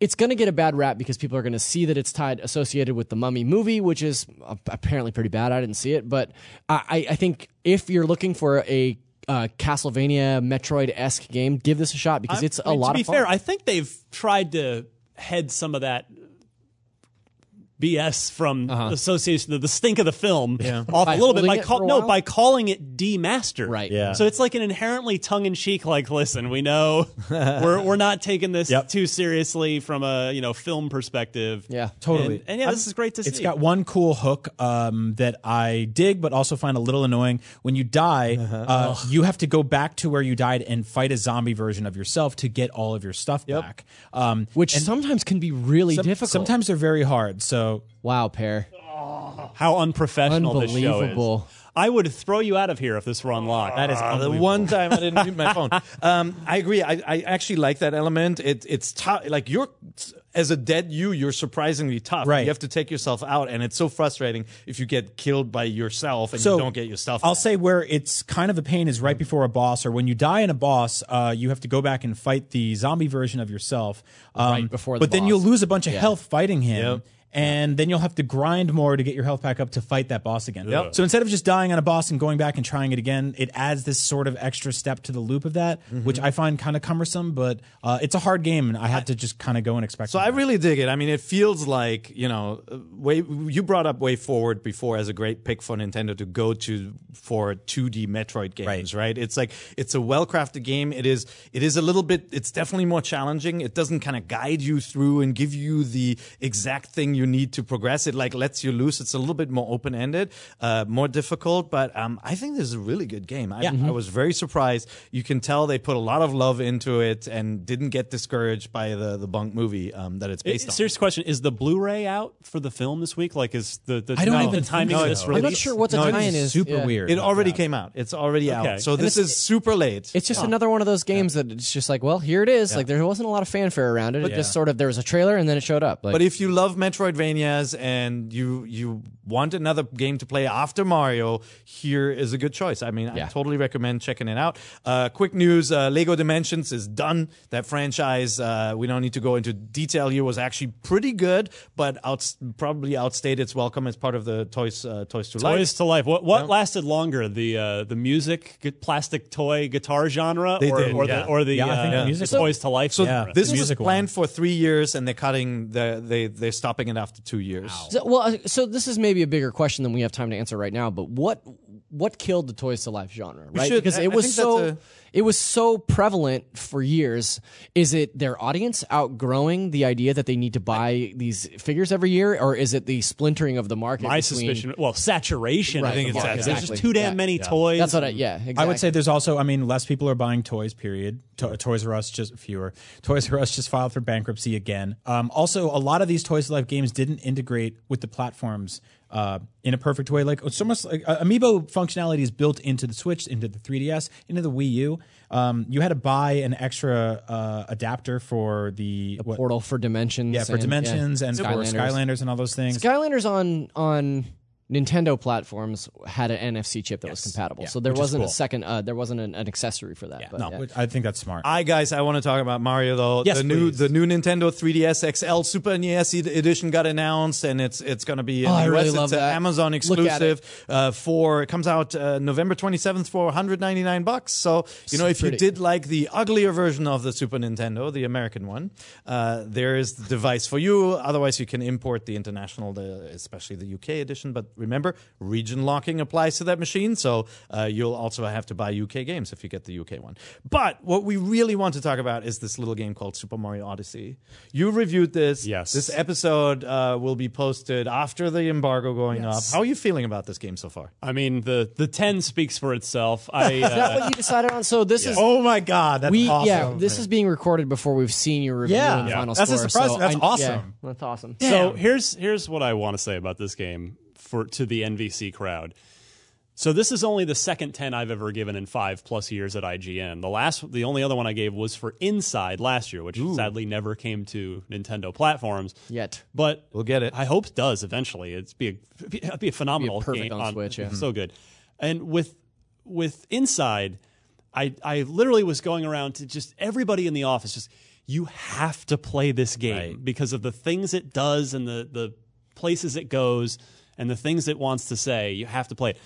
it's going to get a bad rap because people are going to see that it's tied associated with the Mummy movie, which is apparently pretty bad. I didn't see it, but I I think if you're looking for a uh, Castlevania Metroid esque game, give this a shot because it's I a mean, lot to be of fun. fair, I think they've tried to head some of that BS from association, the, the stink of the film, off By a little bit by it call, no by calling it demastered. Right. Yeah. So it's like an inherently tongue in cheek, like, listen, we know [laughs] we're we're not taking this Yep. too seriously from a you know film perspective. Yeah. Totally. And, and yeah, this is great to see. It's got one cool hook um, that I dig, but also find a little annoying. When you die, [laughs] uh, you have to go back to where you died and fight a zombie version of yourself to get all of your stuff back. Um, which sometimes can be really some- difficult. Sometimes they're very hard. So wow, pair. how unprofessional this show Unbelievable. is. I would throw you out of here if this were unlocked. that is Uh, the one time I didn't mute my phone. [laughs] Um, I agree. I, I actually like that element. It, it's tough. Like you're as a dead you, you're surprisingly tough. Right. You have to take yourself out, and it's so frustrating if you get killed by yourself and so you don't get your stuff. I'll back. say where it's kind of a pain is right before a boss, or when you die in a boss, uh, you have to go back and fight the zombie version of yourself. Um, Right before the but then boss. you'll lose a bunch of health fighting him. Yep. And then you'll have to grind more to get your health back up to fight that boss again. Yep. So instead of just dying on a boss and going back and trying it again, it adds this sort of extra step to the loop of that, Mm-hmm. which I find kind of cumbersome. But uh, it's a hard game, and I had to just kind of go and expect. So I really dig it. I mean, it feels like you know, uh, way you brought up WayForward before as a great pick for Nintendo to go to for 2D Metroid games, right? It's like it's a well-crafted game. It is. It is a little bit. It's definitely more challenging. It doesn't kind of guide you through and give you the exact thing you need to progress. It like lets you loose. It's a little bit more open-ended, uh, more difficult. But um, I think this is a really good game. I, I was very surprised. You can tell they put a lot of love into it and didn't get discouraged by the the bunk movie um, that it's based on. Serious question: Is the Blu-ray out for the film this week? Like, is the, the I don't no, even the timing think of so. this I'm release? I'm not sure what the No, it tie-in is is. super Yeah. weird. It already came out. It's already Okay. out. So And this is super late. It's just another one of those games that it's just like, well, here it is. Like there wasn't a lot of fanfare around it. It just sort of there was a trailer and then it showed up. Like, but if you love Metroidvanias and you you want another game to play after Mario, here is a good choice. I mean, I totally recommend checking it out. Uh, quick news: uh, Lego Dimensions is done. That franchise, uh, we don't need to go into detail here, was actually pretty good, but out, probably outstayed its welcome as part of the Toys uh, Toys to Life. Toys to life. What what lasted longer, the uh, the music plastic toy guitar genre, They or, did, or yeah. the or the, Yeah, I think uh, the music the one. Toys to life? So genre? this the was planned one. for three years, and they're cutting the they they're stopping it after two years. So, well, uh, so this is maybe a bigger question than we have time to answer right now. But what what killed the Toys to Life genre? Right, should- because I- it was so a- it was so prevalent for years. Is it their audience outgrowing the idea that they need to buy these figures every year, or is it the splintering of the market? My between- suspicion. Well, saturation. Right, I think the it's market, There's just too damn Yeah. many toys. That's what I yeah. Exactly. I would say there's also, I mean, less people are buying toys. Period. To- Toys R Us just fewer. Toys R Us just filed for bankruptcy again. Um, also, a lot of these Toys to Life games didn't integrate with the platforms uh, in a perfect way. Like it's almost like uh, Amiibo functionality is built into the Switch, into the 3DS, into the Wii U. Um, you had to buy an extra uh, adapter for the, what- Portal for Dimensions. yeah, for and- Dimensions and for Skylanders. Skylanders and all those things. Skylanders on on Nintendo platforms had an NFC chip that was compatible, so there which wasn't cool. a second. Uh, there wasn't an, an accessory for that. but, no, yeah. I think that's smart. I guys, I want to talk about Mario though. Yes, the new please. the new Nintendo 3DS XL Super NES edition got announced, and it's it's going to be in Oh, I US. really love an that. Amazon Look it. exclusive. Uh, for it comes out uh, November 27th for 199 bucks. So you know if pretty. you did like the uglier version of the Super Nintendo, the American one, uh, there is the device for you. Otherwise, you can import the international, the, especially the UK edition. But remember, region locking applies to that machine, so uh, you'll also have to buy UK games if you get the UK one. But what we really want to talk about is this little game called Super Mario Odyssey. You reviewed this. Yes. This episode uh, will be posted after the embargo going up. How are you feeling about this game so far? I mean, the the ten speaks for itself. I Is that what you decided on? So this is oh my god, that's we awesome. yeah. This is being recorded before we've seen your review Yeah. and Yeah. final That's a surprise. so That's I- awesome. yeah, that's awesome. So here's here's what I want to say about this game for to the NVC crowd. So this is only the second 10 I've ever given in 5 plus years at IGN. The last the only other one I gave was for Inside last year, which sadly never came to Nintendo platforms. Yet. But We'll get it. I hope it does eventually. It's be a be a, be a phenomenal perfect game on Switch, yeah. So good. And with with Inside, I I literally was going around to just everybody in the office just you have to play this game because of the things it does and the the places it goes and the things it wants to say. You have to play it.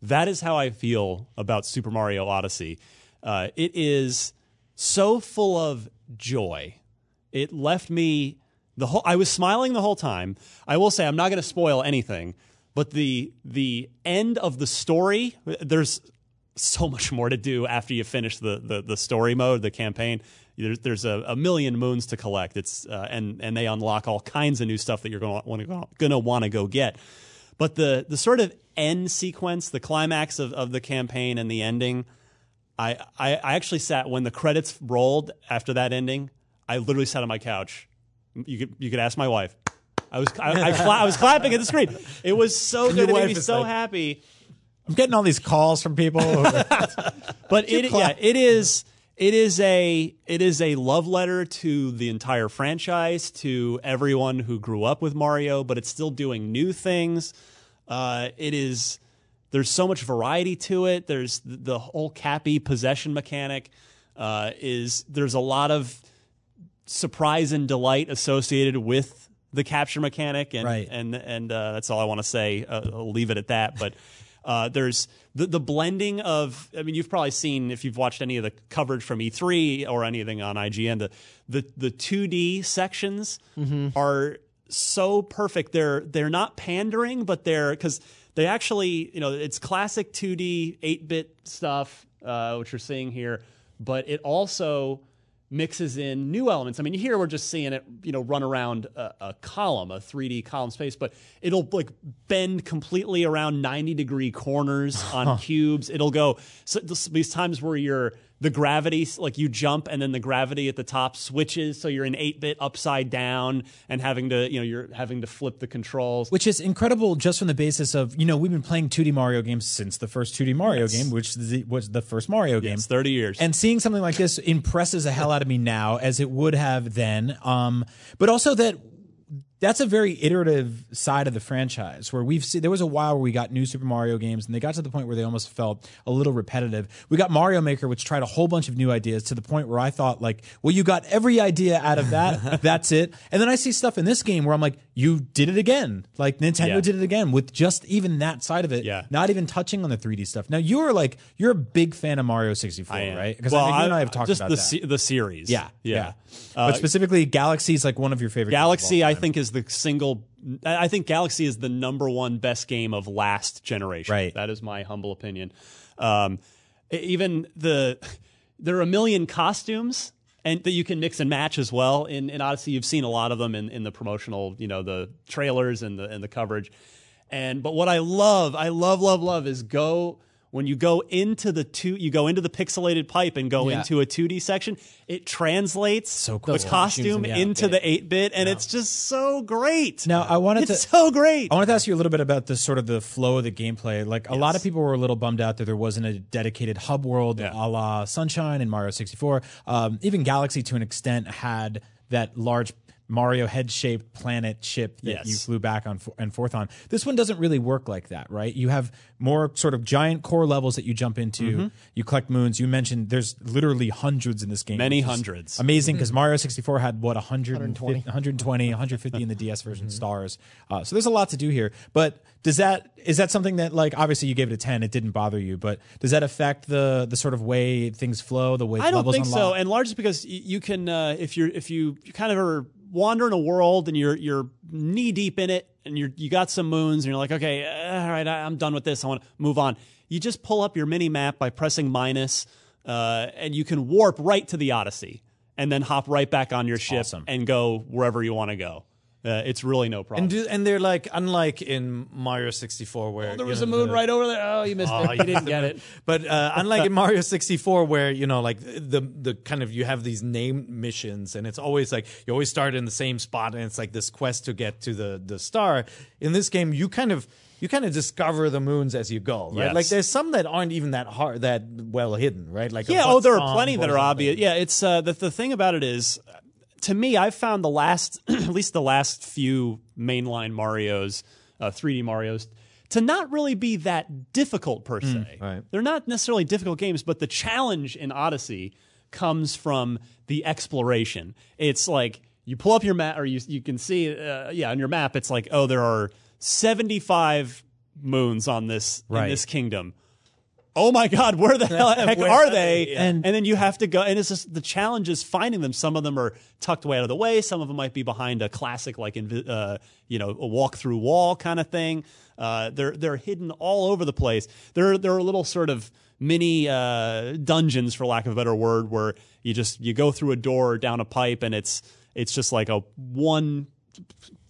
That is how I feel about Super Mario Odyssey. Uh, it is so full of joy. It left me the whole. I was smiling the whole time. I will say I'm not going to spoil anything, but the the end of the story. There's so much more to do after you finish the the, the story mode, the campaign. There's, there's a, a million moons to collect. It's uh, and and they unlock all kinds of new stuff that you're going to want to going to want to go get. But the the sort of end sequence, the climax of, of the campaign and the ending, I, I I actually sat when the credits rolled after that ending. I literally sat on my couch. You could you could ask my wife. I was I, I, cla- I was clapping at the screen. It was so good. It made me so like- happy. I'm getting all these calls from people. [laughs] But [laughs] it yeah, it is it is a it is a love letter to the entire franchise, to everyone who grew up with Mario, but it's still doing new things. Uh, it is there's so much variety to it. There's the, whole Cappy possession mechanic. Uh, is there's a lot of surprise and delight associated with the capture mechanic, and Right. and and uh, that's all I want to say. Uh, I'll leave it at that. But uh, there's the the blending of. I mean, you've probably seen if you've watched any of the coverage from E3 or anything on IGN. The the the 2D sections are so perfect. They're they're not pandering, but they're because they actually you know it's classic 2D 8 bit stuff, uh, which you're seeing here, but it also mixes in new elements. I mean, here we're just seeing it, you know, run around a, a column, a 3D column space, but it'll like bend completely around 90 degree corners on cubes. It'll go so these times where you're the gravity, like you jump and then the gravity at the top switches, so you're in 8 bit upside down and having to, you know, you're having to flip the controls. which is incredible just from the basis of you know we've been playing 2D Mario games since the first 2D Mario game, which was the first Mario game. It's 30 years. And seeing something like this impresses the hell out of me now, as it would have then. Um, but also that that's a very iterative side of the franchise where we've seen there was a while where we got new Super Mario games and they got to the point where they almost felt a little repetitive. We got Mario Maker, which tried a whole bunch of new ideas to the point where I thought like, well, you got every idea out of that. [laughs] that's it. And then I see stuff in this game where I'm like, you did it again. Like Nintendo Yeah. did it again with just even that side of it. Yeah. Not even touching on the 3D stuff. Now you're like, you're a big fan of Mario 64, right? Because well, I think you and I have talked just about the that. se- the series. yeah, yeah. but specifically, Galaxy is like one of your favorite. games Galaxy, I think, is the single. I think Galaxy is the number one best game of last generation. Right. That is my humble opinion. Um, even the [laughs] there are a million costumes and that you can mix and match as well. In, in Odyssey, you've seen a lot of them in, in the promotional, you know, the trailers and the and the coverage. And but what I love, I love, love, love is go when you go into the two, you go into the pixelated pipe and go Yeah. into a 2D section. It translates So cool. the Those costume yeah. into the 8 bit, and it's just so great. Now, I wanted it's to- so great. I wanted to ask you a little bit about the sort of the flow of the gameplay. Like a lot of people were a little bummed out that there wasn't a dedicated hub world Yeah. a la Sunshine and Mario 64. Um, even Galaxy, to an extent, had that large Mario head shaped planet ship that Yes. you flew back on and forth on. This one doesn't really work like that, right? You have more sort of giant core levels that you jump into. Mm-hmm. You collect moons. You mentioned there's literally hundreds in this game. Many hundreds. Amazing because Mario 64 had what 120, 120. 120 150 in the DS Mm-hmm. version stars. Uh, so there's a lot to do here. But does that is that something that like obviously you gave it a 10, it didn't bother you, but does that affect the the sort of way things flow, the way I don't levels think so, unlock? and largely because y- you can, uh, if you're if you you kind of are wandering a world and you're you're knee deep in it, and you're you got some moons, and you're like, okay, uh, all right, I, I'm done with this. I want to move on. You just pull up your mini map by pressing minus, uh, and you can warp right to the Odyssey, and then hop right back on your ship awesome. and go wherever you want to go. Uh, it's really no problem. And do, and they're like unlike in Mario 64 where Oh, there was know, a moon the- right over there. Oh, you missed Oh, it. You didn't get it. But uh, unlike in Mario 64, where you know, like the the kind of you have these named missions, and it's always like you always start in the same spot, and it's like this quest to get to the the star. In this game, you kind of you kind of discover the moons as you go, right? Yes. Like there's some that aren't even that hard, that well hidden, right? Like Yeah, oh, there are plenty that are obvious. Yeah, it's uh, the the thing about it is, to me, I've found the last, [clears throat] at least the last few mainline Mario's, uh, 3D Mario's, to not really be that difficult per se. right. They're not necessarily difficult games, but the challenge in Odyssey comes from the exploration. It's like you pull up your map, or you you can see, uh, yeah, on your map, it's like, oh, there are 75 moons on this in this kingdom oh my god where the [laughs] hell heck Where are they? they? and, and then you have to go and it's just the challenge is finding them. Some of them are tucked way out of the way. Some of them might be behind a classic like uh, you know a walk through wall kind of thing. Uh, they're they're hidden all over the place. They're they're a little sort of mini uh, dungeons for lack of a better word where you just you go through a door down a pipe and it's it's just like a one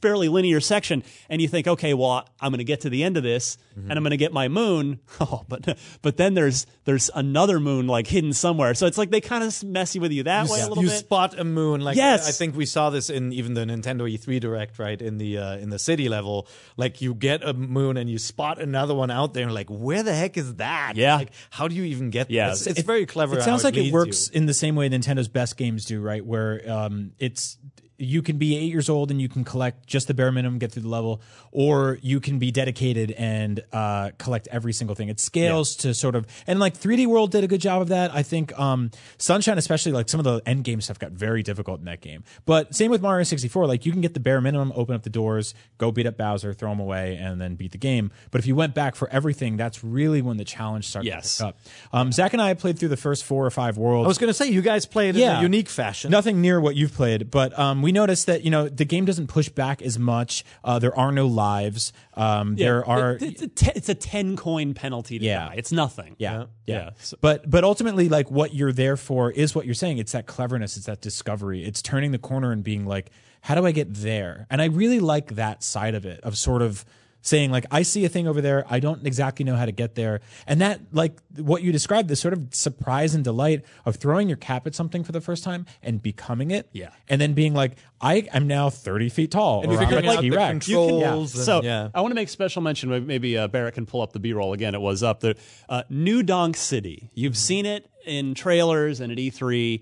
fairly linear section and you think okay well i'm going to get to the end of this Mm-hmm. and i'm going to get my moon [laughs] oh but but then there's there's another moon like hidden somewhere so it's like they kind of messy with you that way a little you bit spot a moon like Yes. I think we saw this in even the Nintendo E3 Direct right in the uh, in the city level like you get a moon and you spot another one out there and like where the heck is that Yeah. like how do you even get Yeah. there? it's, it's very clever It how sounds like it works you. in the same way Nintendo's best games do, right? Where um, it's you can be eight years old and you can collect just the bare minimum, get through the level, or you can be dedicated and uh, collect every single thing. It scales to sort of and like 3D World did a good job of that. I think um, Sunshine, especially like some of the end game stuff, got very difficult in that game. But same with Mario 64, like you can get the bare minimum, open up the doors, go beat up Bowser, throw him away, and then beat the game. But if you went back for everything, that's really when the challenge starts Yes. to pick up. Um, Zach and I played through the first four or five worlds. I was going to say you guys played in a unique fashion Nothing near what you've played, but um, we noticed that you know the game doesn't push back as much. Uh, there are no lives. Um, there are. It- it's, a te- it's a 10 coin penalty to Yeah. die it's nothing yeah, yeah. Yeah. So- But but ultimately, like what you're there for is what you're saying. It's that cleverness. It's that discovery. It's turning the corner and being like, how do I get there? And I really like that side of it of sort of saying like I see a thing over there. I don't exactly know how to get there. And that like what you described, this sort of surprise and delight of throwing your cap at something for the first time and becoming it. Yeah. And then being like, I am now 30 feet tall. and or I'm figuring a out the T-Rex. controls and- So yeah I want to make special mention. Maybe uh, Barrett can pull up the B-roll again. It was up there. Uh, New Donk City. You've seen it in trailers and at E3.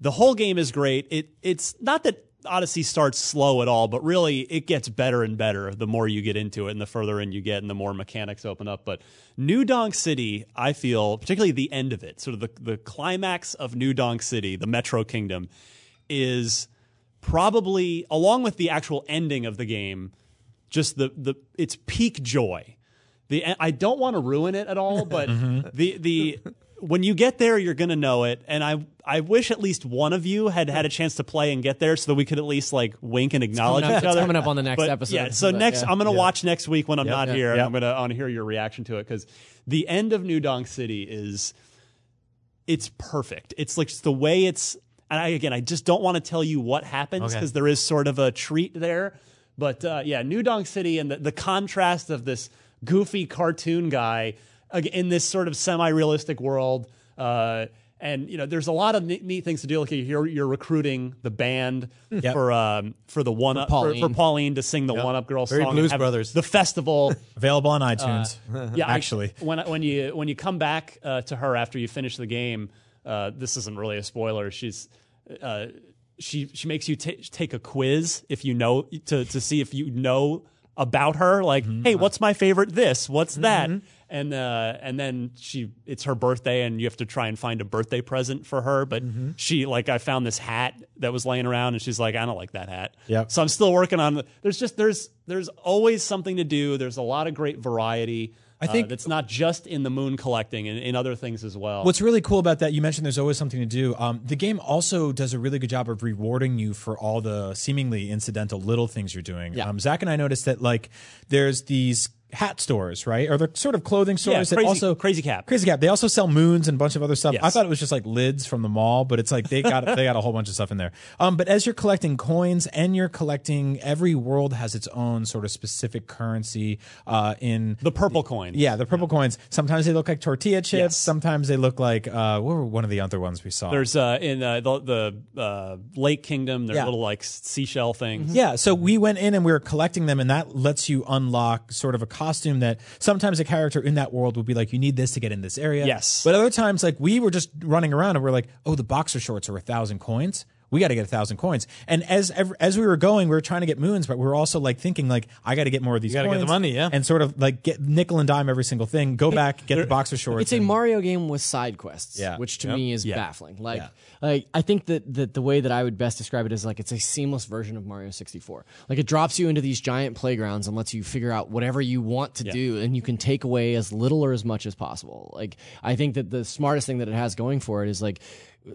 The whole game is great. It it's not that Odyssey starts slow at all, but really it gets better and better the more you get into it and the further in you get and the more mechanics open up. But New Donk City, I feel, particularly the end of it, sort of the, the climax of New Donk City, the Metro Kingdom, is probably, along with the actual ending of the game, just the, the its peak joy. The I don't want to ruin it at all, but [laughs] mm-hmm. the the when you get there, you're gonna know it. And I I wish at least one of you had had a chance to play and get there, so that we could at least like wink and acknowledge coming up- each it's other. coming up on the next But, episode, Yeah, so but, next yeah. I'm gonna watch next week when I'm not here, and Yep. I'm gonna I want hear your reaction to it because the end of New Donk City is it's perfect. It's like just the way it's. And I, again, I just don't want to tell you what happens Okay. because there is sort of a treat there. But uh, yeah, New Donk City and the, the contrast of this goofy cartoon guy ag- in this sort of semi-realistic world. Uh, and you know, there's a lot of neat, neat things to do. Like you're, you're recruiting the band Yep. for um, for the one up for, Pauline. for Pauline to sing the one up girl Very song. Blues Brothers. The festival. [laughs] Available on iTunes. Yeah, I- actually. when when you when you come back uh, to her after you finish the game, uh, this isn't really a spoiler. She's uh, she she makes you ta take a quiz if you know to to see if you know about her. Like, hey, what's my favorite? This, what's that? And uh, and then she it's her birthday and you have to try and find a birthday present for her. But she like I found this hat that was laying around and she's like I don't like that hat. Yep. So I'm still working on. There's just there's there's always something to do. There's a lot of great variety. I think- uh, that's not just in the moon collecting and in other things as well. What's really cool about that, you mentioned there's always something to do. Um, the game also does a really good job of rewarding you for all the seemingly incidental little things you're doing. Yeah. Um, Zach and I noticed that like there's these hat stores, right? Or the sort of clothing stores that Crazy- also Crazy Cap. Crazy Cap. They also sell moons and a bunch of other stuff. Yes. I thought it was just like lids from the mall, but it's like they got they got a whole bunch of stuff in there. Um, but as you're collecting coins and you're collecting, every world has its own sort of specific currency. Uh, in the purple coin. yeah, the purple coins. Sometimes they look like tortilla chips. Yes. Sometimes they look like uh, what were one of the other ones we saw? There's uh, in uh, the, the uh, Lake Kingdom. There's Yeah. little like seashell things. Yeah, so we went in and we were collecting them, and that lets you unlock sort of a costume that sometimes a character in that world would be like, you need this to get in this area. Yes. But other times, like we were just running around and we're like, oh, the boxer shorts are a thousand coins. We got to get a thousand coins. And as as we were going, we were trying to get moons, but we were also like thinking like, I got to get more of these. gotta get the coins money, yeah. And sort of like get nickel and dime every single thing. Go back, get the boxer shorts. It's a and- Mario game with side quests, Yeah. which to Yep. me is Yeah. baffling. Like, like I think that, that the way that I would best describe it is like it's a seamless version of Mario 64. Like it drops you into these giant playgrounds and lets you figure out whatever you want to do, and you can take away as little or as much as possible. Like I think that the smartest thing that it has going for it is like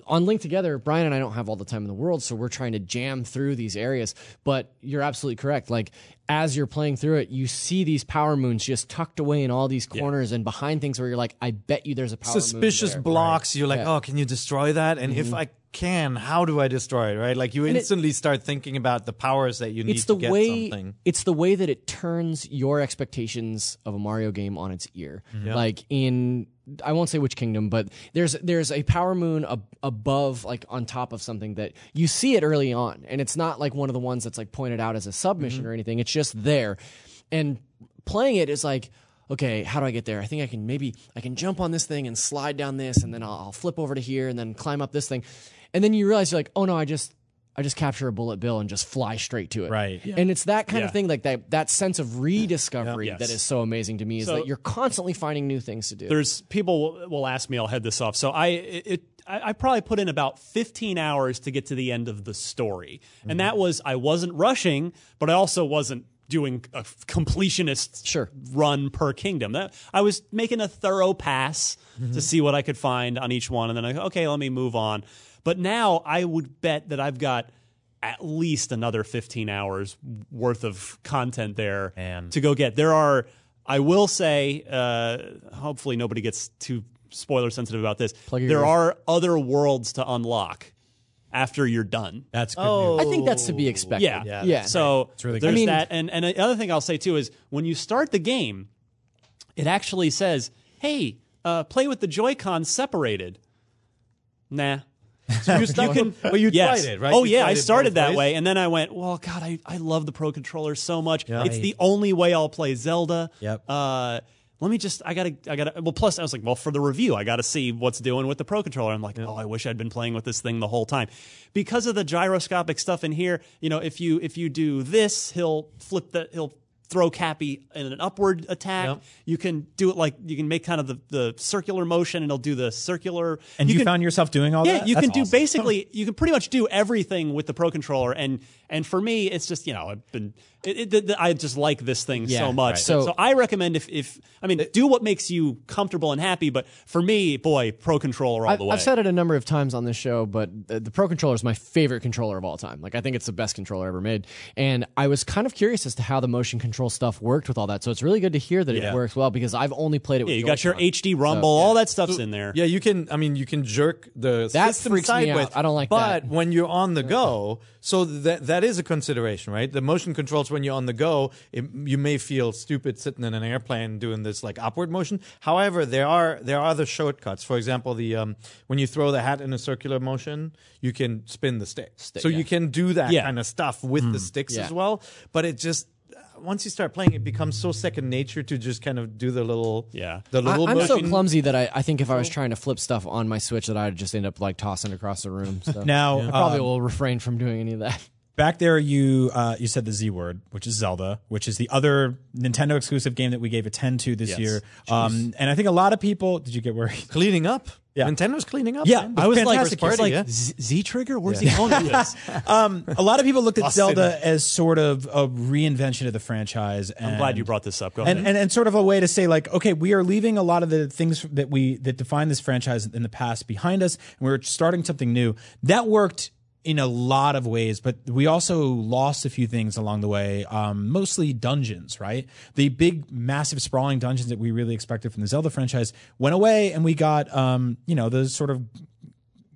on Link Together, Brian and I don't have all the time in the world, so we're trying to jam through these areas. But you're absolutely correct. Like as you're playing through it, you see these power moons just tucked away in all these corners and behind things where you're like, I bet you there's a power moon suspicious there. blocks. You're like, Yeah. oh, can you destroy that? And if mm-hmm. I can, how do I destroy it? Right? Like you it- instantly start thinking about the powers that you need It's the to get way something. it's the way that it turns your expectations of a Mario game on its ear. Mm-hmm. Like in I won't say which kingdom, but there's there's a power moon ab- above, like on top of something that you see it early on, and it's not like one of the ones that's like pointed out as a submission mm-hmm. or anything. It's just there, and playing it is like. Okay, how do I get there? I think I can maybe I can jump on this thing and slide down this, and then I'll, I'll flip over to here and then climb up this thing, and then you realize you're like, oh no, I just I just capture a bullet bill and just fly straight to it. Right. Yeah. And it's that kind Yeah. of thing, like that that sense of rediscovery Yes. that is so amazing to me. Is So- that you're constantly finding new things to do. There's people will- will ask me. I'll head this off. So I it. it I I probably put in about 15 hours to get to the end of the story, and that was I wasn't rushing, but I also wasn't doing a completionist Sure. run per kingdom. That I was making a thorough pass Mm-hmm. to see what I could find on each one, and then I go, okay, let me move on. But now I would bet that I've got at least another 15 hours worth of content there Man. to go get. There are, I will say, uh, hopefully nobody gets too spoiler sensitive about this. Plug There ears. are other worlds to unlock after you're done. That's good Oh. news. I think that's to be expected. Yeah. Yeah, yeah. So really there's good. I mean- that. And, and the other thing I'll say too is when you start the game, it actually says, hey, uh, play with the Joy-Con separated. Nah. So you, [laughs] you can, But you yes. tried it, right? Oh You yeah, I started that ways? way, and then I went, well, God, I, I love the Pro controller so much. It's the only way I'll play Zelda. Yep. Uh, let me just I gotta I gotta well plus I was like well for the review I gotta see what's doing with the Pro controller I'm like oh I wish I'd been playing with this thing the whole time because of the gyroscopic stuff in here you know if you if you do this he'll flip the he'll throw Cappy in an upward attack Yep. you can do it like you can make kind of the, the circular motion and it'll do the circular And you, can, found yourself doing all yeah, that? you That's can do awesome. basically you can pretty much do everything with the Pro controller, and and for me, it's just you know I've been it, it, the- the- I just like this thing Yeah, so much. right. So, So- I recommend if if I mean do what makes you comfortable and happy, but for me, boy, Pro controller all I've, the way. I've said it a number of times on this show, but the, the Pro controller is my favorite controller of all time. Like I think it's the best controller ever made. And I was kind of curious as to how the motion control stuff worked with all that. So it's really good to hear that Yeah. it works well because I've only played it with yeah, you got your Joy-Con. HD rumble, all that stuff's in there. Yeah, you can. I mean, you can jerk the That system freaks me sideways. out. I don't like but that. But when you're on the go, so that that is a consideration, right? The motion controls when you're on the go, it, you may feel stupid sitting in an airplane doing this like upward motion. However, there are there are other shortcuts. For example, the um, when you throw the hat in a circular motion, you can spin the stick. so yeah. you can do that Yeah. kind of stuff with the sticks Yeah. as well. But it just once you start playing, it becomes so second nature to just kind of do the little Yeah. the little I'm so clumsy that I, I think if I was trying to flip stuff on my Switch, that I'd just end up like tossing across the room. So Now, I probably um, will refrain from doing any of that. Back there you uh, you said the Z word, which is Zelda, which is the other Nintendo exclusive game that we gave a 10 to this Yes. year. Um, and I think a lot of people did you get worried? [laughs] cleaning up. Yeah. Nintendo's cleaning up. Yeah. I was like- Fantastic it's party, like yeah. Z Trigger, where's he going with this? [laughs] Um, a lot of people looked at Lost Zelda as sort of a reinvention of the franchise. And, I'm glad you brought this up. Go ahead. and, and and sort of a way to say like, okay, we are leaving a lot of the things that we that define this franchise in the past behind us, and we're starting something new. That worked in a lot of ways, but we also lost a few things along the way. Um, mostly dungeons, right? The big, massive, sprawling dungeons that we really expected from the Zelda franchise went away, and we got um, you know the sort of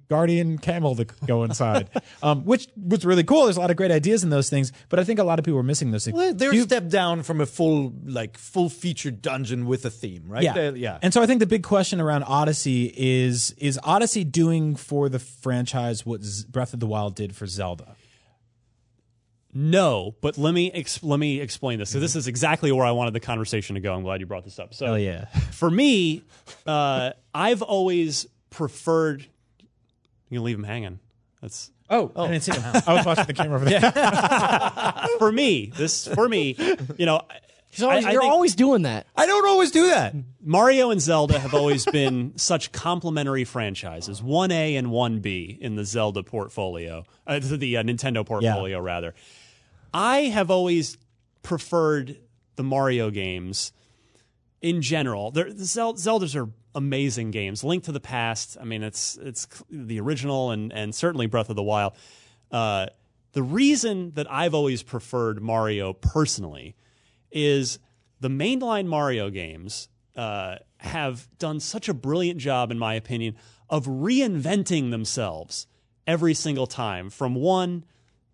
guardian camel to go inside, [laughs] um, which was really cool. There's a lot of great ideas in those things, but I think a lot of people were missing those things. Well, they're Do a you- step down from a full like full featured dungeon with a theme, right? yeah, They're- yeah. And so I think the big question around Odyssey is: Is Odyssey doing for the franchise what Z- Breath of the Wild did for Zelda? No, but let me ex- let me explain this. So this is exactly where I wanted the conversation to go. I'm glad you brought this up. So yeah, for me, uh, I've always preferred. You can leave him hanging. That's Oh, I didn't see him. I was watching the camera over there. [laughs] for me. This for me. You know, He's always, I- I you're think- always doing that. I don't always do that. Mario and Zelda have always been [laughs] such complementary franchises, 1A and 1B in the Zelda portfolio, uh, the uh, Nintendo portfolio, rather. I have always preferred the Mario games in general. They're, the Zel- Zeldas are amazing games. Link to the Past, I mean, it's it's the original and, and certainly Breath of the Wild. Uh, the reason that I've always preferred Mario personally is the mainline Mario games uh, have done such a brilliant job, in my opinion, of reinventing themselves every single time from one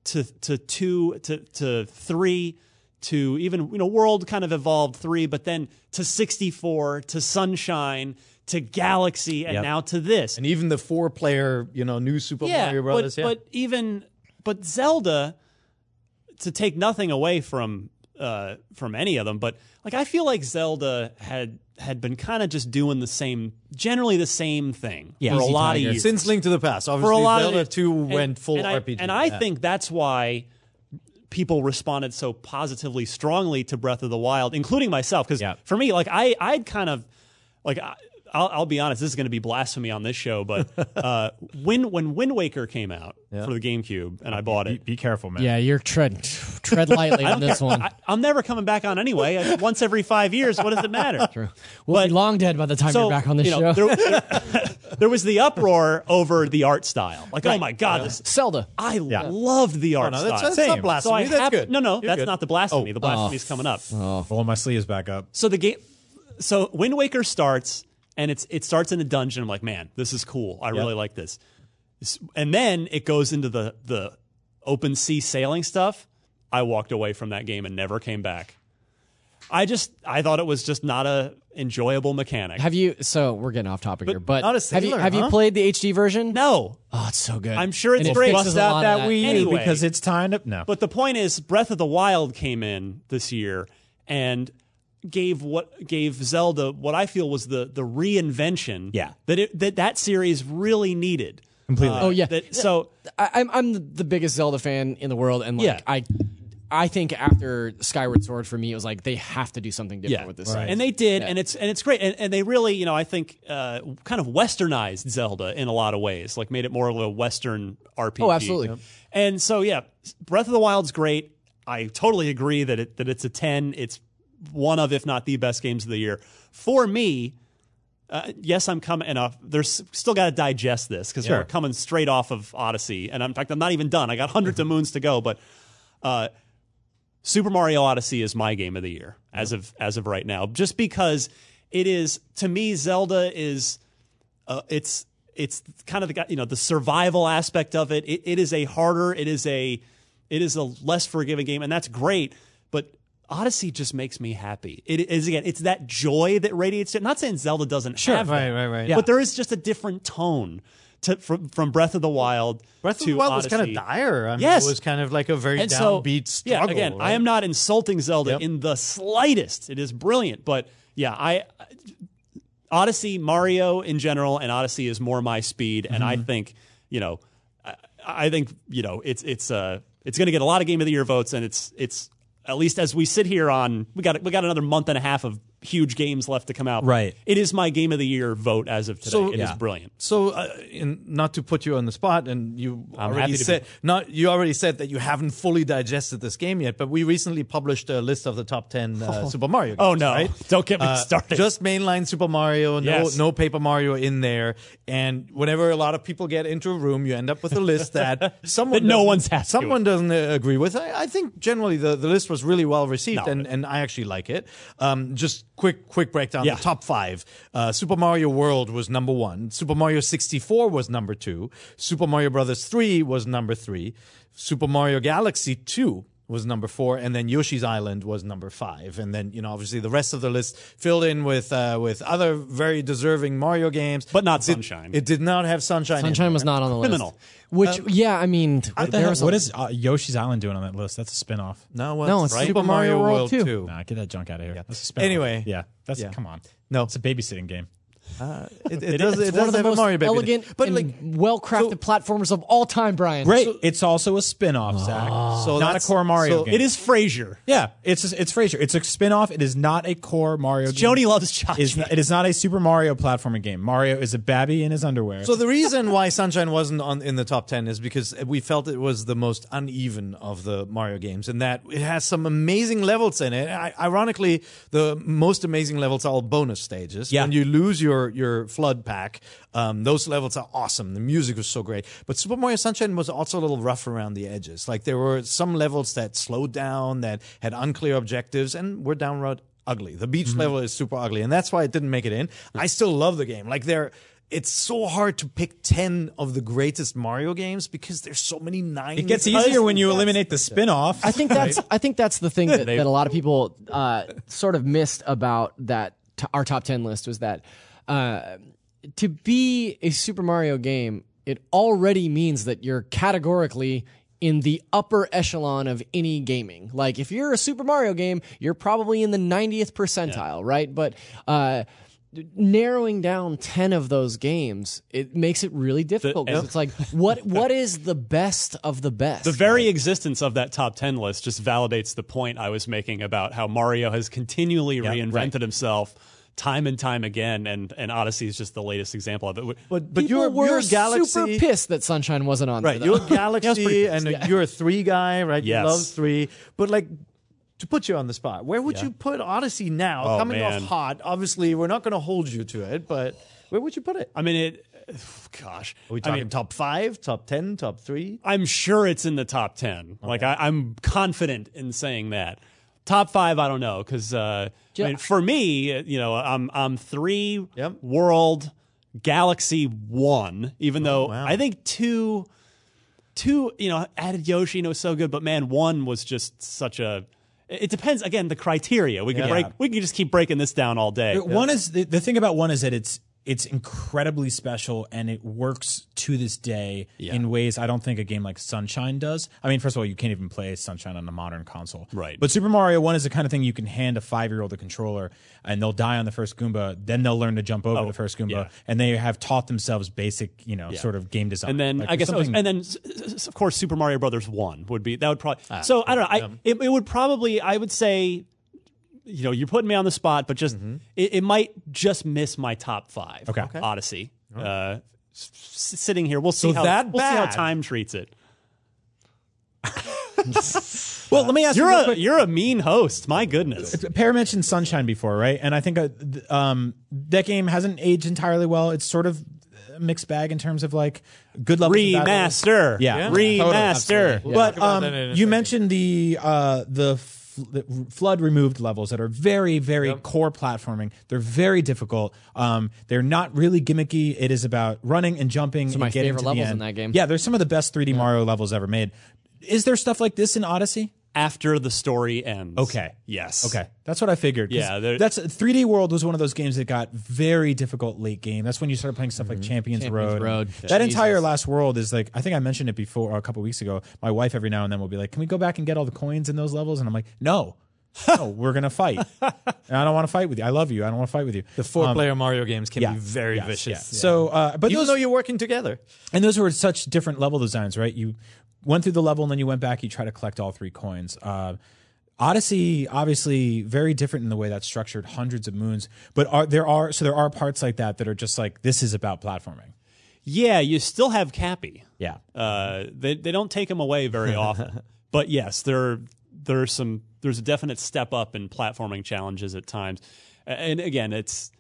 to to two to to three to even you know world kind of evolved three but then to 64 to sunshine to galaxy and Yep. now to this and even the four player, you know, new Super Mario Brothers. but, yeah. but even but Zelda, to take nothing away from uh, from any of them, but like I feel like Zelda had had been kind of just doing the same, generally the same thing for a lot Tiger. of years. Since Link to the Past, for obviously, a lot Zelda of 2 and- went full and I, RPG. and I yeah. think that's why people responded so positively, strongly to Breath of the Wild, including myself. Because Yeah. for me, like I, I'd kind of like. I, I'll, I'll be honest. This is going to be blasphemy on this show, but [laughs] uh, when when Wind Waker came out for the GameCube, and I bought it, be careful, man. Yeah, you're tread tread lightly [laughs] on this one. I, I'm never coming back on anyway. Once every five years, what does it matter? [laughs] We'll but- be long dead by the time So you're back on this you know, show. There, there- there was the uproar over the art style. Like, oh my god, this, Zelda. I loved the art no, that's- style. that's not blasphemy. I That's hap- good. No, no, You're that's good. not the blasphemy. Oh. the blasphemy's coming up. Pulling my sleeves back up. So the game, so Wind Waker starts, and it's it starts in a dungeon. I'm like, man, this is cool. I really like this. This- And then it goes into the the open sea sailing stuff. I walked away from that game and never came back. I just I thought it was just not a enjoyable mechanic. Have you? So we're getting off topic here, but not a have you sailor, have you played the HD version? no, Oh, it's so good. I'm sure it's And great. fixes Bust out lot of that Wii Anyway. because it's time to no. But the point is, Breath of the Wild came in this year, and gave what gave Zelda what I feel was the the reinvention Yeah. that it, that that series really needed. Completely. Uh, Oh, yeah. that- so I, I'm I'm the biggest Zelda fan in the world, and like Yeah. I, I think after Skyward Sword for me, it was like they have to do something different with this. And they did, and it's and it's great, and, and they really, you know, I think uh, kind of westernized Zelda in a lot of ways, like made it more of a Western RPG. Oh, absolutely. Yep. And so, yeah, Breath of the Wild's great. I totally agree that it that it's a ten. It's one of, if not the best games of the year for me. Uh, yes, I'm coming and off. There's still got to digest this because we're coming straight off of Odyssey, and in fact, I'm not even done. I got [laughs] hundreds of moons to go, but uh, Super Mario Odyssey is my game of the year as of as of right now, just because it is to me Zelda is uh, it's it's kind of the you know the survival aspect of it. it. It is a harder, it is a it is a less forgiving game, and that's great. But Odyssey just makes me happy. It is again, it's that joy that radiates. It. Not saying Zelda doesn't have right, that, right, right. but there is just a different tone to from from Breath of the Wild. Breath of the Wild was kind of dire. I mean, Yes. it was kind of like a very And so, downbeat yeah, struggle. again, I am not insulting Zelda Yep. in the slightest. It is brilliant, but yeah, I Odyssey, Mario in general, and Odyssey is more my speed, and Mm-hmm. I think you know, I, I think you know, it's it's uh it's going to get a lot of Game of the Year votes, and it's it's at least as we sit here on we got we got another month and a half of huge games left to come out. Right. It is my Game of the Year vote as of today. So- It is Yeah. brilliant. So, uh, not to put you on the spot, and you I'm already said not you already said that you haven't fully digested this game yet. But we recently published a list of the top ten uh, Super Mario. games, Oh no! right? [laughs] Don't get me Uh, started. Just mainline Super Mario, no Yes. no Paper Mario in there. And whenever a lot of people get into a room, you end up with a list [laughs] that someone That no one's happy someone doesn't uh, agree with. I, I think generally the, the list was really well received, No. and, and I actually like it. Um, just quick quick breakdown. Yeah. The top five. Uh, Super Mario World was number one. Super Mario 64 was number two. Super Mario Brothers 3 was number three. Super Mario Galaxy 2 was number four, and then Yoshi's Island was number five, and then you know obviously the rest of the list filled in with uh, with other very deserving Mario games, But not Did- Sunshine. It did not have Sunshine. in Sunshine was not on the list. Criminal. Which, yeah, I mean, What, the there hell- was what is uh, Yoshi's Island doing on that list? That's a spinoff. No, well, No, it's Super Mario World 2. Nah, get that junk out of here. That's a spinoff. Anyway. yeah, that's Yeah. come on. No. it's a babysitting game. Uh, it, it does. It, it's does one of the have most Mario baby, elegant but like well-crafted platformers of all time, Brian. Great. it's also a spinoff, Zach. Ah. so not a core Mario so game. it is Frasier. Yeah, it's it's Frasier. It's a spinoff. It is not a core Mario. game. Joanie loves Chachi. Is not, it is not a Super Mario platforming game. Mario is a babby in his underwear. So the reason why Sunshine wasn't on in the top ten is because we felt it was the most uneven of the Mario games, and that it has some amazing levels in it. I, ironically, the most amazing levels are all bonus stages. Yeah. When you lose your your FLUDD pack, um, those levels are awesome. The music was so great, but Super Mario Sunshine was also a little rough around the edges. Like there were some levels that slowed down, that had unclear objectives, and were downright ugly. The beach level is super ugly, and that's why it didn't make it in. I still love the game. Like there. It's so hard to pick 10 of the greatest Mario games because there's so many nine. it gets easier when you eliminate the spinoff. I think that's I think that's the thing that, [laughs] that a lot of people uh, sort of missed about that t- our top ten list was that uh, to be a Super Mario game, it already means that you're categorically in the upper echelon of any gaming. Like if you're a Super Mario game, you're probably in the 90th percentile, right? But uh, narrowing down 10 of those games, it makes it really difficult 'cause it's like what [laughs] what is the best of the best? The very existence of that top 10 list just validates the point I was making about how Mario has continually reinvented himself time and time again, and, and Odyssey is just the latest example of it. But, but People you're, were you're Galaxy. super pissed that Sunshine wasn't on. Right, you're [laughs] a Galaxy, and you're a three guy, right? Yes. You love three, but like to put you on the spot, where would you put Odyssey now? Oh, Coming man. off hot, obviously, we're not going to hold you to it, but where would you put it? I mean, it. Gosh. Are we I talking mean, top five, top ten, top three? I'm sure it's in the top 10. Like, I, I'm confident in saying that. Top five, I don't know, because uh, I mean, for me, you know, I'm I'm three Yep. world Galaxy one, even though wow. I think two, two, you know, added Yoshi and it was so good, but man, one was just such a. It depends again the criteria. We can Yeah. break. We can just keep breaking this down all day. One is the, the thing about one is that it's it's incredibly special and it works to this day in ways I don't think a game like Sunshine does. I mean, first of all, you can't even play Sunshine on a modern console. Right. But Super Mario 1 is the kind of thing you can hand a five year old a controller and they'll die on the first Goomba. Then they'll learn to jump over oh, the first Goomba. yeah. And they have taught themselves basic, you know, sort of game design. And then Like, I guess, was, and then of course Super Mario Brothers one would be that would probably. Ah, so I don't know. I it, it would probably I would say, you know, you're putting me on the spot, but just it, it might just miss my top five. Okay. Okay. Odyssey. Uh, s- s- sitting here, we'll see So how that we'll see how bad? time treats it. [laughs] well, let me ask You're you. A, quick. You're a mean host. My goodness. Peer mentioned Sunshine before, right? And I think uh, th- um, that game hasn't aged entirely well. It's sort of a mixed bag in terms of like good levels. and bad levels. Remaster. Yeah. Yeah. Remaster. Totally. But um, that in a you mentioned the uh, the, fl- FLUDD removed levels that are very very core platforming. They're very difficult. Um, they're not really gimmicky. It is about running and jumping. Some of and my getting favorite to the levels in that game. Yeah, there's some of the best 3D Mario levels ever made. Is there stuff like this in Odyssey? After the story ends. Okay. Yes. Okay, that's what I figured. Yeah, that's 3D World was one of those games that got very difficult late game. That's when you started playing stuff like Champions, Champions Road. Road. That entire last world is like I think I mentioned it before a couple weeks ago. My wife every now and then will be like, "Can we go back and get all the coins in those levels?" And I'm like, "No." [laughs] no, we're gonna fight. and I don't want to fight with you. I love you. I don't want to fight with you. The four-player Mario games can yeah, be very yes, vicious. yeah. So, uh, but even those, though you're working together, and those were such different level designs, right? You went through the level and then you went back. You try to collect all three coins. Uh, Odyssey, obviously, very different in the way that's structured. Hundreds of moons, but are there are so there are parts like that that are just like this is about platforming. Yeah, you still have Cappy. Yeah, Uh, they they don't take him away very [laughs] often, but yes, there there's some there's a definite step up in platforming challenges at times, and again, it's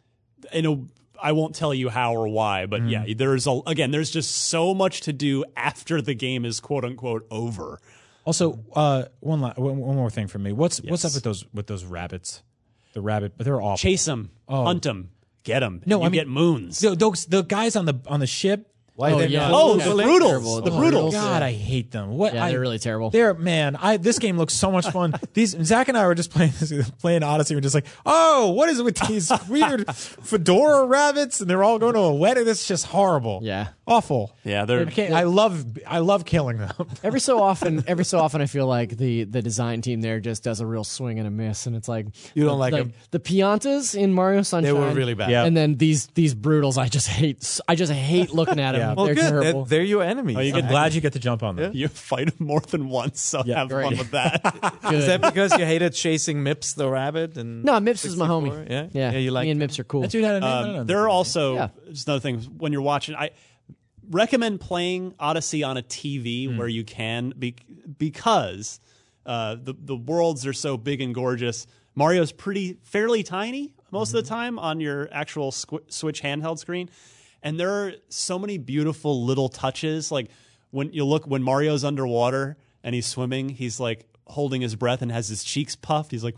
you know I won't tell you how or why, but yeah, there's a again there's just so much to do after the game is quote unquote over. Also, uh, one, la- one more thing for me. What's what's up with those with those rabbits? The rabbit, but they're awful. Chase them, hunt them, get them. No, you I mean- get moons. Those the guys on the on the ship. Why Oh, they're yeah. Oh, Yeah. the They're Broodals. terrible. The oh, The Broodals. God, I hate them. What? Yeah, I- they're really terrible. They're man. I this game looks so much fun. [laughs] These Zach and I were just playing this, playing Odyssey. We're just like, oh, what is it with these [laughs] weird fedora rabbits? And they're all going to a wedding. It's just horrible. Yeah. awful. Yeah, they're I, can't, I love I love killing them. [laughs] Every so often, every so often, I feel like the the design team there just does a real swing and a miss, and it's like You don't like 'em? the Piantas in Mario Sunshine. They were really bad. Yeah. and then these these Broodals. I just hate. I just hate looking at them. Yeah. Well, they're good. terrible. They're, they're your enemies. Oh, you get glad you get to jump on them. you fight them more than once, so have great. fun with that. [laughs] is that because you hated chasing Mips the rabbit? And no, Mips is my 64? homie. Yeah, yeah, yeah. You like me and Mips are cool. That dude had a name. I don't know. Um, there are also Yeah. just another thing when you're watching. I recommend playing Odyssey on a TV Hmm. where you can, be, because uh, the the worlds are so big and gorgeous. Mario's pretty fairly tiny most of the Mm-hmm. time on your actual squ- Switch handheld screen, and there are so many beautiful little touches. Like when you look when Mario's underwater and he's swimming, he's like holding his breath and has his cheeks puffed. He's like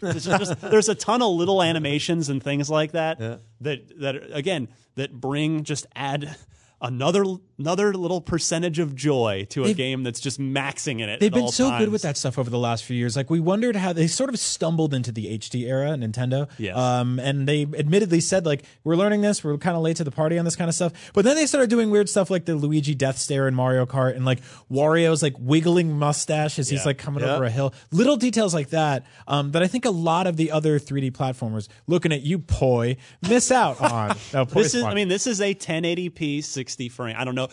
there's, just, [laughs] there's a ton of little animations and things like that that that again that bring just add another another little percentage of joy to a They've- game that's just maxing in it. They've been so good with that stuff over the last few years. Like we wondered how they sort of stumbled into the HD era, Nintendo. Yes. Um, and they admittedly said like we're learning this, we're kind of late to the party on this kind of stuff. But then they started doing weird stuff like the Luigi death stare in Mario Kart, and like Wario's like wiggling mustache as he's like coming Yeah. over a hill. Little details like that um, that I think a lot of the other 3D platformers looking at you, poi, miss out on. [laughs] No, This is. I mean, this is a 1080p 60 frame. I don't know.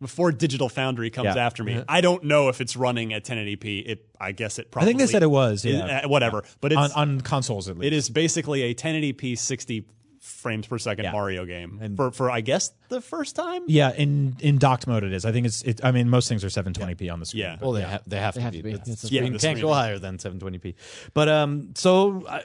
Before Digital Foundry comes Yeah. after me, I don't know if it's running at 1080p. It, I guess it probably. I think they said it was. Yeah. uh, whatever, but it's on, on consoles at least. it is basically a 1080p 60 frames per second Yeah. Mario game and for for I guess the first time. Yeah, in in docked mode it is. I think it's. It, I mean, most things are 720p on the screen. Yeah. but Well, they, ha- they have to have be. to be. It's- It's Yeah, screen the can't go higher than 720p. But um, so I,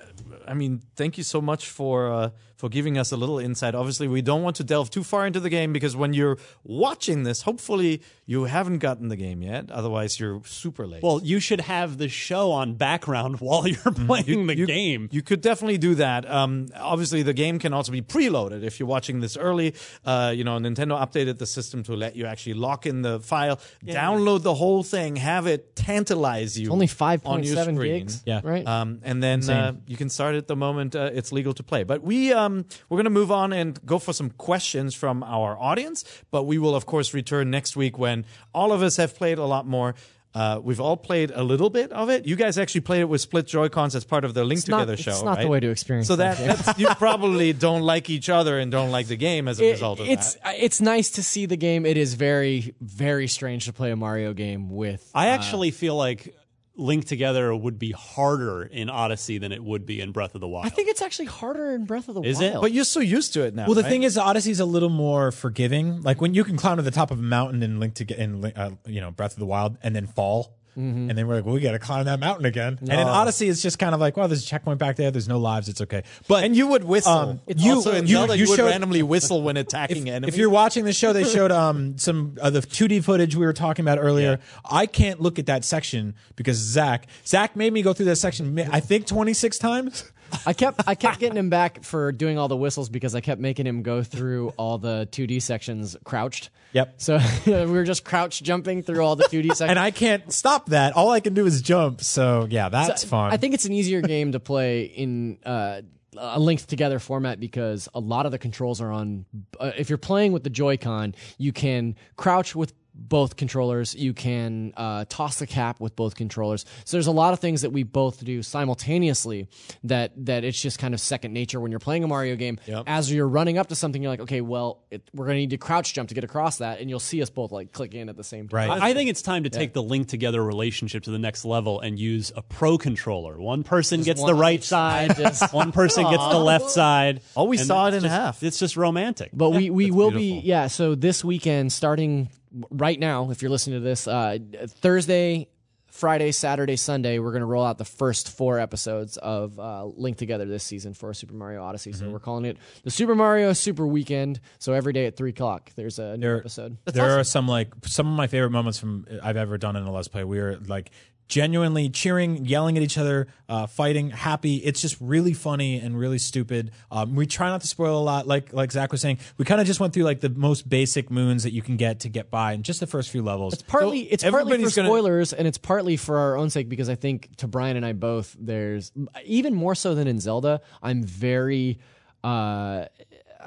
I mean, thank you so much for uh, for giving us a little insight. Obviously, we don't want to delve too far into the game because when you're watching this, hopefully you haven't gotten the game yet. Otherwise, you're super late. Well, you should have the show on background [laughs] while you're playing the you, game. You could definitely do that. Um, obviously, the game can can also be preloaded if you're watching this early. Uh, you know, Nintendo updated the system to let you actually lock in the file, download the whole thing, have it tantalize you. Only on your 5.7 screen. gigs. Yeah. Right? Um, and then uh, you can start at the moment uh, it's legal to play. But we um, we're going to move on and go for some questions from our audience. But we will of course return next week when all of us have played a lot more. Uh, we've all played a little bit of it. You guys actually played it with split Joy Cons as part of the Link It's not- Together it's show. not the way to experience So that that that's, you probably don't like each other and don't like the game as a It- result of it's that. it's nice to see the game. It is very very strange to play a Mario game with. I actually feel like Link Together would be harder in Odyssey than it would be in Breath of the Wild. I think it's actually harder in Breath of the Is Wild. it? But you're so used to it now. Well, the right? thing is, Odyssey's a little more forgiving. Like when you can climb to the top of a mountain and link to get in, uh, you know, Breath of the Wild, and then fall, Mm-hmm. and then we're like, well, we got to climb that mountain again. And in Odyssey, it's just kind of like, well, there's a checkpoint back there. There's no lives. It's okay. But and you would whistle. Um, It's you- also in you- Zelda, you you, would showed- randomly whistle when attacking [laughs] enemies. if you're watching the show, they showed um some of the 2D footage we were talking about earlier. I can't look at that section because Zach Zach made me go through that section. I think 26 times. I kept I kept getting him back for doing all the whistles because I kept making him go through all the 2D sections crouched. Yep. So [laughs] we were just crouch jumping through all the 2D sections. [laughs] And I can't stop that. All I can do is jump. So yeah, that's fun. I think it's an easier game to play in uh, a linked together format because a lot of the controls are on. Uh, if you're playing with the Joy-Con, you can crouch with both controllers. You can uh, toss the cap with both controllers. So there's a lot of things that we both do simultaneously that that it's just kind of second nature when you're playing a Mario game. As you're running up to something, you're like, okay, well, it, we're gonna need to crouch jump to get across that, and you'll see us both like click in at the same time. Right. I I think it's time to take the Link Together relationship to the next level and use a pro controller. One person gets one the right side, side, [laughs] just- one person gets the left side. Oh, we saw it in just- half. It's just romantic. But we, we will beautiful. be yeah. So this weekend, starting right now, if you're listening to this, uh, Thursday, Friday, Saturday, Sunday, we're going to roll out the first four episodes of uh, Link Together this season for Super Mario Odyssey. So we're calling it the Super Mario Super Weekend. So every day at three o'clock, there's a new There- episode. there are some like some of my favorite moments from I've ever done in a Let's Play. We were like genuinely cheering, yelling at each other, uh, fighting, happy. It's just really funny and really stupid. Um, we try not to spoil a lot, like like Zach was saying. We kind of just went through like the most basic moons that you can get to get by, and just the first few levels. It's partly it's partly for everybody's gonna- spoilers and it's partly for our own sake because I think to Brian and I both there's even more so than in Zelda I'm very uh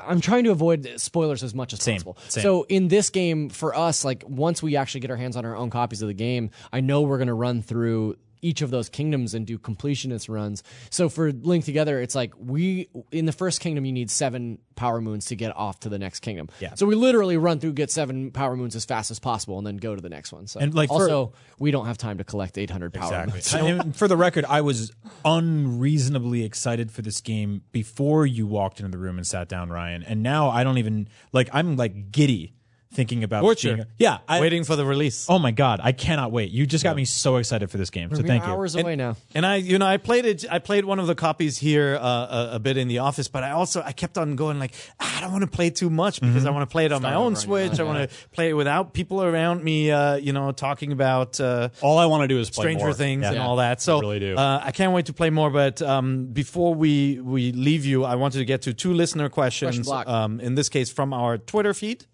I'm trying to avoid spoilers as much as possible. same. So in this game for us like once we actually get our hands on our own copies of the game I know we're going to run through each of those kingdoms and do completionist runs. So for Link Together, it's like we in the first kingdom you need seven power moons to get off to the next kingdom. Yeah. So we literally run through, get seven power moons as fast as possible, and then go to the next one. So And, like, for- also we don't have time to collect 800 power moons. [laughs] and for the record, I was unreasonably excited for this game before you walked into the room and sat down, Ryan. And now I don't even like. I'm like giddy thinking about Torture. being- yeah, I, waiting for the release. Oh my god, I cannot wait! You just got me so excited for this game. So We're thank you. hours away now. And I, you know, I played it. I played one of the copies here uh, a, a bit in the office, but I also I kept on going like "Ah, I don't want to play too much because I want to play it on my own Switch. I want to play it without people around me, uh, you know, talking about uh, All I want to do is play Stranger more. Things and Yeah. all that. So I really do. Uh, I can't wait to play more. But um, before we we leave you, I wanted to get to two listener questions. Um, in this case, from our Twitter feed.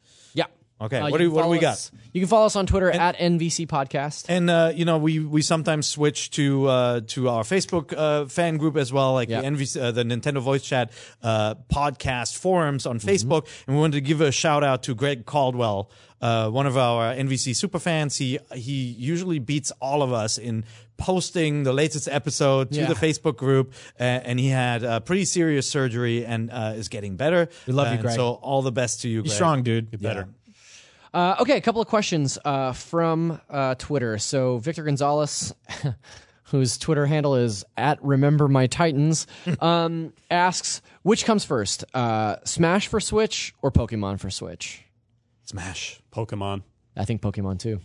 Okay, Uh, what you do- can what do we got? us- You can follow us on Twitter at NVC Podcast. And uh, you know, we we sometimes switch to uh, to our Facebook uh, fan group as well, like Yeah. the NVC, uh, the Nintendo Voice Chat uh, podcast forums on Facebook. And we wanted to give a shout out to Greg Caldwell, uh, one of our NVC super fans. He he usually beats all of us in posting the latest episode to Yeah. the Facebook group, uh, and he had uh, pretty serious surgery and uh, is getting better. We love you, Greg. So all the best to you, Greg. strong, dude. Get better. Uh, okay, a couple of questions uh, from uh, Twitter. So Victor Gonzalez, [laughs] whose Twitter handle is at Remember My Titans, [laughs] um, asks which comes first, uh, Smash for Switch or Pokemon for Switch? Smash. Pokemon. I think Pokemon too.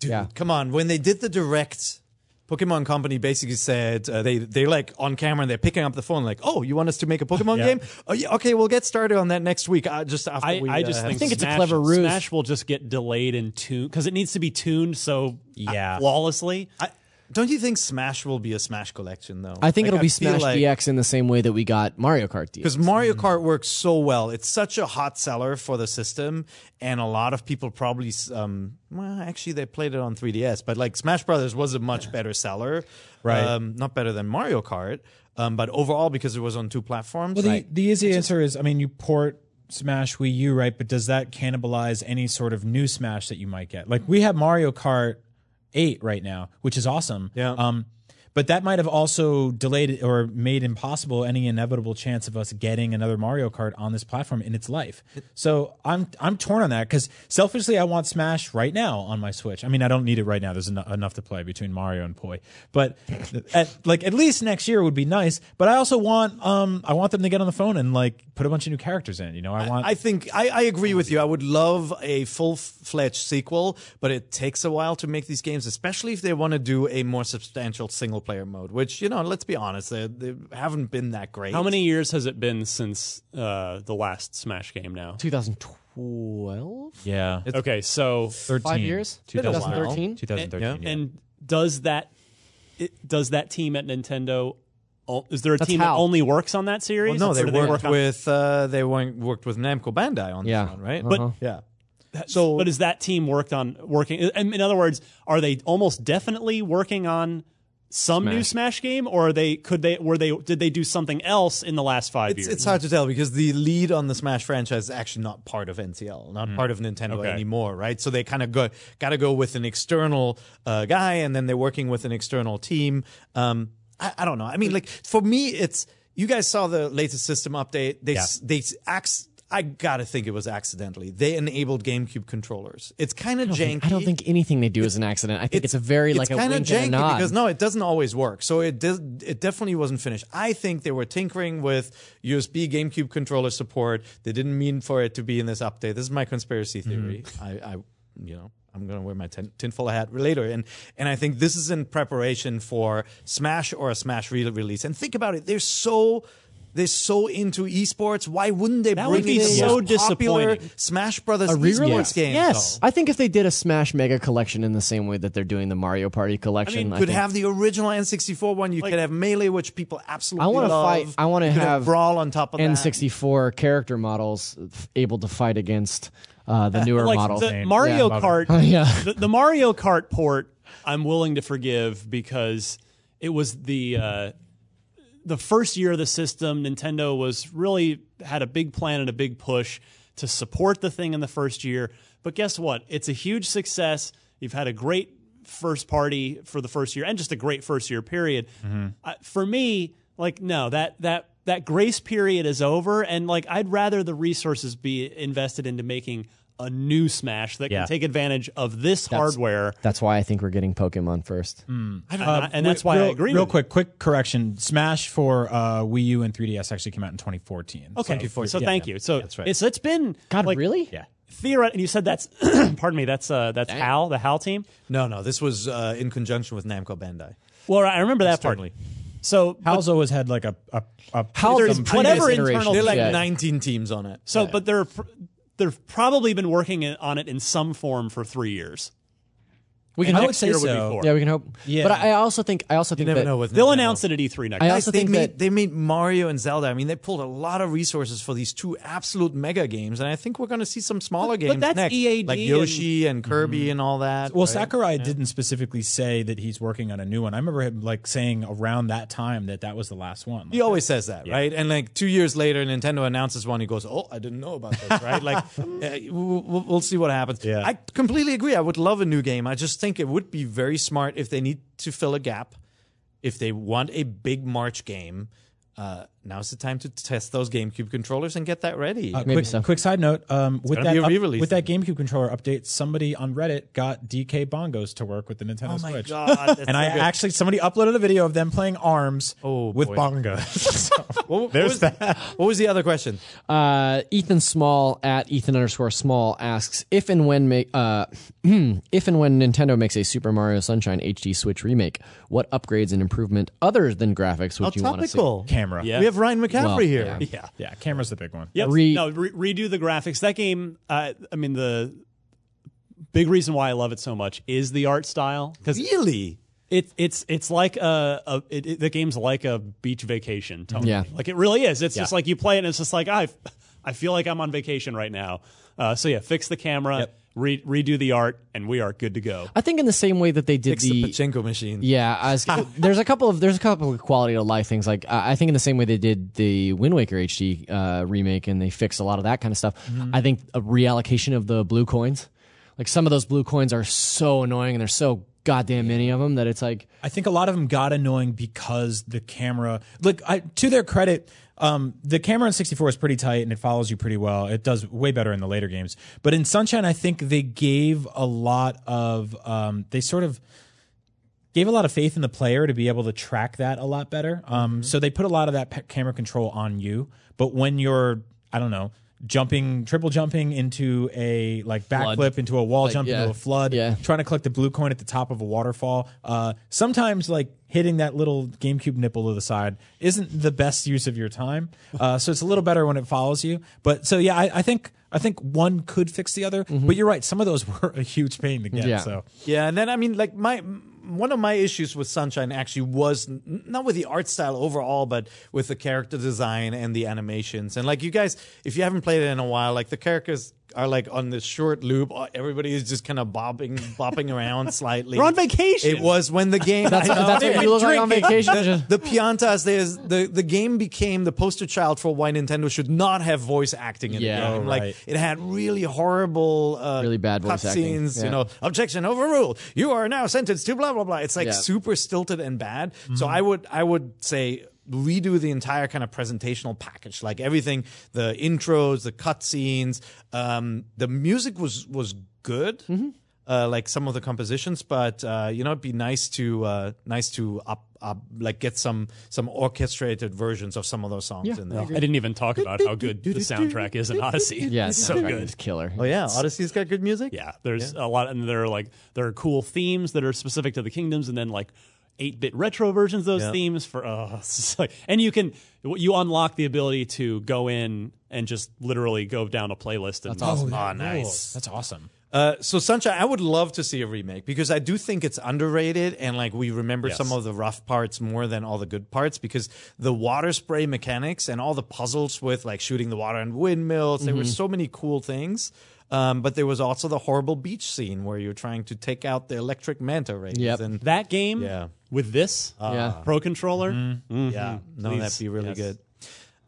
Dude, Yeah. come on. When they did the direct, Pokemon Company basically said uh, they they like on camera and they're picking up the phone like, oh, you want us to make a Pokemon [laughs] Yeah. game? Oh, yeah, okay, we'll get started on that next week. Uh, just after I, we, I just uh, think, think it's a Smash- clever ruse. Smash will just get delayed and tuned because it needs to be tuned so Yeah. flawlessly. Don't you think Smash will be a Smash collection though? I think Like, it'll be feel Smash like- DX in the same way that we got Mario Kart DX. Because Mario Kart works so well. It's such a hot seller for the system, and a lot of people probably, um, well, actually, they played it on 3DS, but like Smash Brothers was a much better seller. Right. Um, not better than Mario Kart, um, but overall, because it was on two platforms. Well, the, the easy answer is, I mean, you port Smash Wii U, right? But does that cannibalize any sort of new Smash that you might get? Like we have Mario Kart 8 right now, which is awesome. Yeah. Um, but that might have also delayed or made impossible any inevitable chance of us getting another Mario Kart on this platform in its life. So I'm I'm torn on that because selfishly I want Smash right now on my Switch. I mean I don't need it right now. There's eno- enough to play between Mario and Poi. But [laughs] at, like at least next year would be nice. But I also want um I want them to get on the phone and like put a bunch of new characters in. You know I want I think I, I agree with you. I would love a full fledged sequel, but it takes a while to make these games, especially if they want to do a more substantial single player mode. Which you know, let's be honest, they, they haven't been that great. How many years has it been since uh, the last Smash game now? 2012? yeah. Okay, so 13. Five years? 2013. 2013? 2013. yeah. and does that it, does that team at Nintendo? Is there a That's team HAL. that only works on that series? no, Or they do worked work on- with uh, they worked with Namco Bandai on Yeah. this one, right? But- Uh-huh. yeah, So, but is that team worked on working? In in other words, are they almost definitely working on some new Smash game, or are they could they were they did they do something else in the last five it's years? it's hard to tell because the lead on the Smash franchise is actually not part of NCL, not part of Nintendo Okay. anymore, right? So they kind of go got to go with an external uh, guy, and then they're working with an external team. Um, I, I don't know. I mean, like for me, it's you guys saw the latest system update. They s they s- acc- I gotta think it was accidentally. They enabled GameCube controllers. It's kind of janky. I don't think anything they do is an accident. I think it's, a very like a kind of wink and a janky nod. because no, it doesn't always work. So it does, it definitely wasn't finished. I think they were tinkering with USB GameCube controller support. They didn't mean for it to be in this update. This is my conspiracy mm-hmm. theory. I, I, you know. I'm gonna wear my tin, tinfoil hat later, and and I think this is in preparation for Smash or a Smash re- release. And think about it; they're so they're so into esports. Why wouldn't they That bring would be in the so most popular. Smash Brothers A re-release? esports game? Yes, I think if they did a Smash Mega Collection in the same way that they're doing the Mario Party Collection, I could think- have the original N64 one. You could have Melee, which people absolutely I want to fight. I want to You could have Brawl on top of that. N64 character models f- able to fight against uh, the newer like models. the Mario Yeah. Kart. [laughs] Yeah. the, the Mario Kart port, I'm willing to forgive because it was the uh, the first year of the system. Nintendo was really had a big plan and a big push to support the thing in the first year. But guess what? It's a huge success. You've had a great first party for the first year and just a great first year period. Uh, for me, like no, that that that grace period is over and like I'd rather the resources be invested into making a new Smash that Yeah. can take advantage of this hardware. That's why I think we're getting Pokemon first. Uh, and that's why real, I agree Real with you. quick, quick correction: Smash for uh, Wii U and 3DS actually came out in 2014. Okay, So, so yeah, thank yeah. you. So that's right. it's it's been God, like, really? yeah. Theoret- and you said that's [coughs] pardon me. That's uh, that's HAL, the HAL team. No, no, this was uh, in conjunction with Namco Bandai. Well, I remember that part. Externally. So, but- Hal's always had like a a, a How there's some whatever internal- iterations, They're like yeah. 19 teams on it. so, Yeah. but they're pr- they've probably been working on it in some form for three years. We can I hope. would say year would be so. Yeah, we can hope. Yeah. But I I also think I also think you never that know with They'll Nintendo. announce it at E3 next. I also they think made that they made Mario and Zelda. I mean, they pulled a lot of resources for these two absolute mega games, and I think we're going to see some smaller games that's next, EAD like Yoshi and, Kirby and all that. Well, right? Sakurai didn't specifically say that he's working on a new one. I remember him like saying around that time that that was the last one. He always says that, right? And like two years later, Nintendo announces one. He goes, "Oh, I didn't know about this." Right? like, uh, [laughs] we'll, we'll we'll see what happens. Yeah. I completely agree. I would love a new game. I just think it would be very smart if they need to fill a gap, if they want a big March game. Uh, now's the time to test those GameCube controllers and get that ready. Uh, Maybe quick, so. quick side note: um, with that up- with that GameCube controller update, somebody on Reddit got DK bongos to work with the Nintendo oh my Switch. god! [laughs] And so I good. actually somebody uploaded a video of them playing Arms Oh, with boy. bongos. [laughs] [laughs] So, What- what there's was- that. What was the other question? Uh, Ethan Small at Ethan underscore Small asks if and when make uh, [clears throat] if and when Nintendo makes a Super Mario Sunshine HD Switch remake, what upgrades and improvement other than graphics would How you want to see? Camera. Yeah. We have Ryan McCaffrey Well, here. yeah. yeah. yeah, camera's the big one. Yep. Re- no, re- redo the graphics. That game, uh, I mean, the big reason why I love it so much is the art style. Because Really? It, it's it's like a, a it, it- the game's like a beach vacation. Tony. Yeah. like it really is. It's just like you play it, and it's just like I, I feel like I'm on vacation right now. Uh, so yeah, fix the camera, Yep. Re- redo the art, and we are good to go. I think in the same way that they did Fix the pachinko machine. Yeah, I was, [laughs] there's a couple of there's a couple of quality of life things. Like I I think in the same way they did the Wind Waker HD uh, remake and they fixed a lot of that kind of stuff. I think a reallocation of the blue coins, like some of those blue coins are so annoying and they're so goddamn many of them that it's like I think a lot of them got annoying because the camera. Look, I, to their credit, um, the camera in 64 is pretty tight and it follows you pretty well. It does way better in the later games. But in Sunshine, I think they gave a lot of. Um, they sort of gave a lot of faith in the player to be able to track that a lot better. Um, So they put a lot of that pe- camera control on you. But when you're, I don't know, jumping, triple jumping into a like backflip into a wall, jump yeah. into a flood, Yeah. trying to collect the blue coin at the top of a waterfall. Uh, sometimes like hitting that little GameCube nipple to the side isn't the best use of your time. [laughs] Uh, so it's a little better when it follows you. But so yeah, I, I think I think one could fix the other. But you're right, some of those [laughs] were a huge pain to get. Yeah. So Yeah, and then I mean, like my one of my issues with Sunshine actually was not with the art style overall, but with the character design and the animations. And like you guys, if you haven't played it in a while, like the characters are like on this short loop. uh, Everybody is just kind of bobbing, bopping around slightly. [laughs] We're on vacation. It was when the game. that's, [laughs] know. that's what you look like on vacation. the Piantas, there's the the game became the poster child for why Nintendo should not have voice acting in Yeah. the game. Oh, Like it had really horrible, uh, Really bad voice acting. cutscenes. Yeah. You know, objection overruled. You are now sentenced to blah blah blah. It's like Yeah. super stilted and bad. So I would I would say redo the entire kind of presentational package, like everything, the intros, the cutscenes. Um, the music was was good. Uh, like some of the compositions, but uh, you know, it'd be nice to uh, nice to up, up like get some some orchestrated versions of some of those songs Yeah, in there. I didn't even talk about how good the soundtrack is in Odyssey. Yeah, it's [laughs] it's so good. It's killer. Oh yeah, Odyssey's got good music. Yeah, there's a lot, and there are like there are cool themes that are specific to the kingdoms, and then like eight bit retro versions of those Yeah. themes for. Uh, [laughs] it's like- and you can you unlock the ability to go in and just literally go down a playlist. And, That's awesome. Oh, nice. that's awesome. Uh, so Sunshine, I would love to see a remake because I do think it's underrated and like we remember Yes. some of the rough parts more than all the good parts because the water spray mechanics and all the puzzles with like shooting the water and windmills, there were so many cool things. Um, but there was also the horrible beach scene where you're trying to take out the electric manta rays. Yep. And that game Yeah. with this Yeah. Pro Controller. yeah, no, Please. that'd be really Yes. good.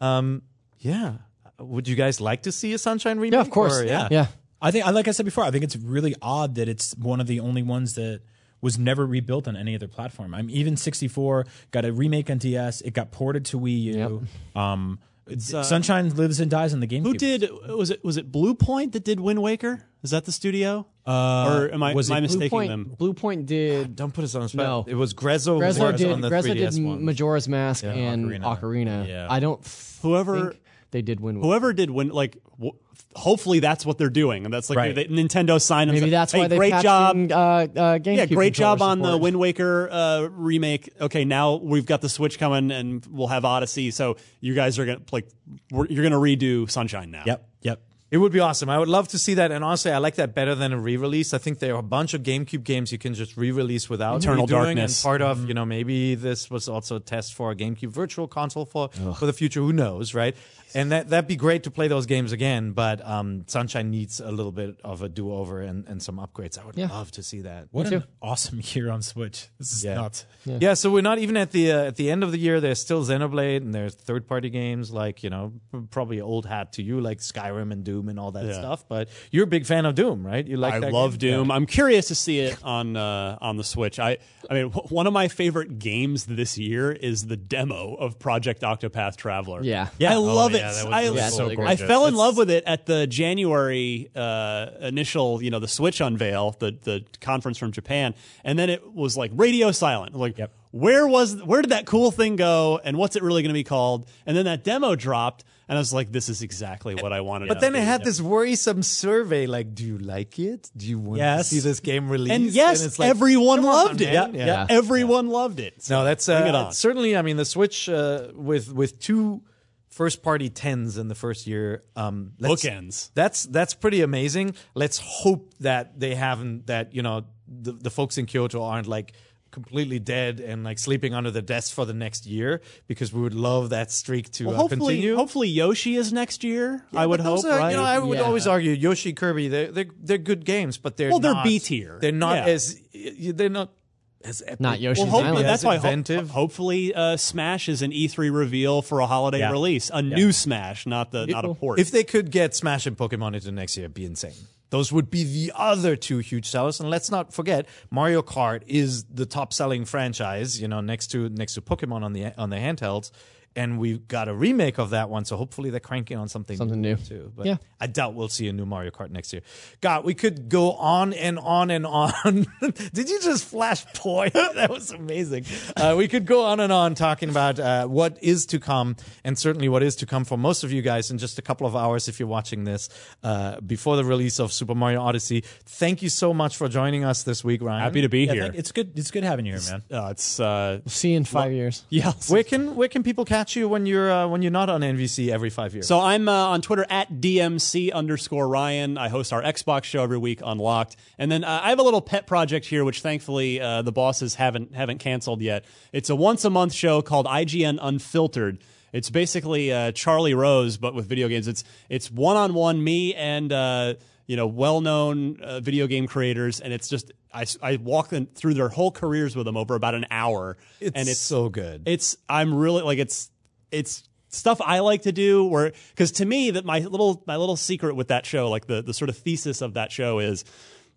Um, yeah. Would you guys like to see a Sunshine remake? Yeah, of course. Or- yeah. yeah. I think, like I said before, I think it's really odd that it's one of the only ones that was never rebuilt on any other platform. I'm even 64 got a remake on DS. It got ported to Wii U. Um, Uh, Sunshine lives and dies in the GameCube. Who did was it? Was it Bluepoint that did Wind Waker? Is that the studio? Uh, or am I, was am I mistaking Bluepoint, them? Bluepoint did. Don't put us on the spot. No. It was Grezzo. Grezzo was did. on the Grezzo did 3DS one. Majora's Mask and Ocarina. Ocarina. Yeah. I don't. Whoever- think they did win. Whoever did win, like, w- hopefully that's what they're doing, and that's like Right. they, Nintendo signed. them Maybe that's hey, why they great job. in, uh, uh, GameCube yeah, great job controller on the. Wind Waker uh, remake. Okay, now we've got the Switch coming, and we'll have Odyssey. So you guys are gonna like, we're, you're gonna redo Sunshine now. Yep, yep. It would be awesome. I would love to see that. And honestly, I like that better than a re-release. I think there are a bunch of GameCube games you can just re-release without Eternal redoing. Darkness. And part of, you know, maybe this was also a test for a GameCube Virtual Console for for the future. Who knows, right? And that that'd be great to play those games again. But um, Sunshine needs a little bit of a do-over and, and some upgrades. I would Yeah. love to see that. What an awesome [laughs] year on Switch. This is Yeah. nuts. Yeah. so we're not even at the uh, at the end of the year. There's still Xenoblade, and there's third party games like you know probably old hat to you like Skyrim and Doom and all that Yeah. stuff. But you're a big fan of Doom, right? You like I that love game? Doom. I'm curious to see it on uh, on the Switch. I I mean, wh- one of my favorite games this year is the demo of Project Octopath Traveler. Yeah. Yeah. I Oh, love yeah, it. That was I, really so I fell in love with it at the January uh, initial, you know, the Switch unveil, the the conference from Japan, and then it was like radio silent. Like, Yep. where was where did that cool thing go, and what's it really going to be called? And then that demo dropped, and I was like, this is exactly what I wanted. But then of it had this worrisome survey like, do you like it? Do you want Yes. to see this game released? and yes, it's like, everyone come on, loved it. man. Yeah, Yeah. everyone loved it. So No, that's bring it uh, certainly. I mean, the Switch uh, with with two first party tens in the first year. Um, Bookends. That's that's pretty amazing. Let's hope that they haven't that you know the the folks in Kyoto aren't like completely dead and like sleeping under the desk for the next year because we would love that streak to Well, uh, hopefully, continue. hopefully Yoshi is next year. I would hope, are- right? You know, I would Yeah. always argue Yoshi Kirby. They're they're, they're good games, but they're Well, they're not- B tier. They're not Yeah. as they're not as epic. Not Yoshi's well, hopefully, Island. that's why ho- inventive. hopefully uh, Smash is an E3 reveal for a holiday Yeah. release, a new Smash, not the not a port. If they could get Smash and Pokemon into next year, it'd be insane. Those would be the other two huge sellers. And let's not forget, Mario Kart is the top selling franchise, you know, next to next to Pokemon on the on the handhelds. And we've got a remake of that one, so hopefully they're cranking on something, Something new. too. But Yeah. I doubt we'll see a new Mario Kart next year. God, we could go on and on and on. [laughs] Did you just flash point? [laughs] that was amazing. Uh, we could go on and on talking about uh, what is to come, and certainly what is to come for most of you guys in just a couple of hours if you're watching this uh, before the release of Super Mario Odyssey. Thank you so much for joining us this week, Ryan. Happy to be Yeah, here. thank- it's good. It's good having you here, man. uh, it's uh, See you in five years. yeah. Where can where can people catch you when you're uh, when you're not on NVC every five years? So I'm uh, on Twitter at DMC underscore Ryan. I host our Xbox show every week, Unlocked, and then uh, I have a little pet project here, which thankfully uh, the bosses haven't haven't canceled yet. It's a once a month show called IGN Unfiltered. It's basically uh, Charlie Rose, but with video games. It's it's one on one me and uh, you know well known uh, video game creators, and it's just I, I walk them through their whole careers with them over about an hour, it's, and it's so good. it's I'm really like it's it's stuff I like to do where because to me that my little my little secret with that show like the the sort of thesis of that show is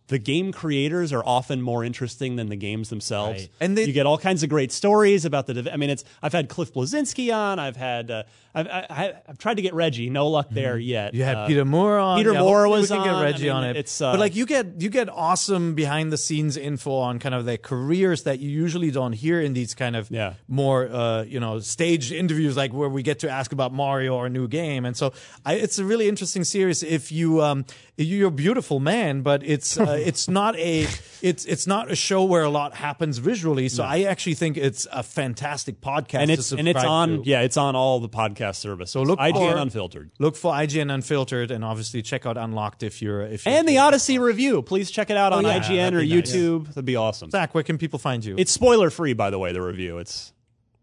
the game creators are often more interesting than the games themselves Right. And they- you get all kinds of great stories about the I mean it's I've had Cliff Bleszinski on I've had uh, I've I, I, I've tried to get Reggie no luck there yet Mm-hmm. You had Uh, Peter Moore on. Peter Yeah, Moore was we can on. get Reggie I on it. it's, uh, but like you get you get awesome behind the scenes info on kind of their careers that you usually don't hear in these kind of Yeah. more uh, you know staged interviews like where we get to ask about Mario or a new game. And so I, it's a really interesting series. If you um, you're a beautiful man, but it's uh, [laughs] it's not a it's it's not a show where a lot happens visually. So I actually think it's a fantastic podcast. and to it's and it's on to. yeah it's on all the podcast service so look for IGN for- Unfiltered Look for IGN Unfiltered, and obviously check out Unlocked if you're if you're and the Odyssey review please check it out on yeah, IGN or that'd nice. YouTube that'd be awesome Zach, where can people find you? It's spoiler free, by the way. The review. It's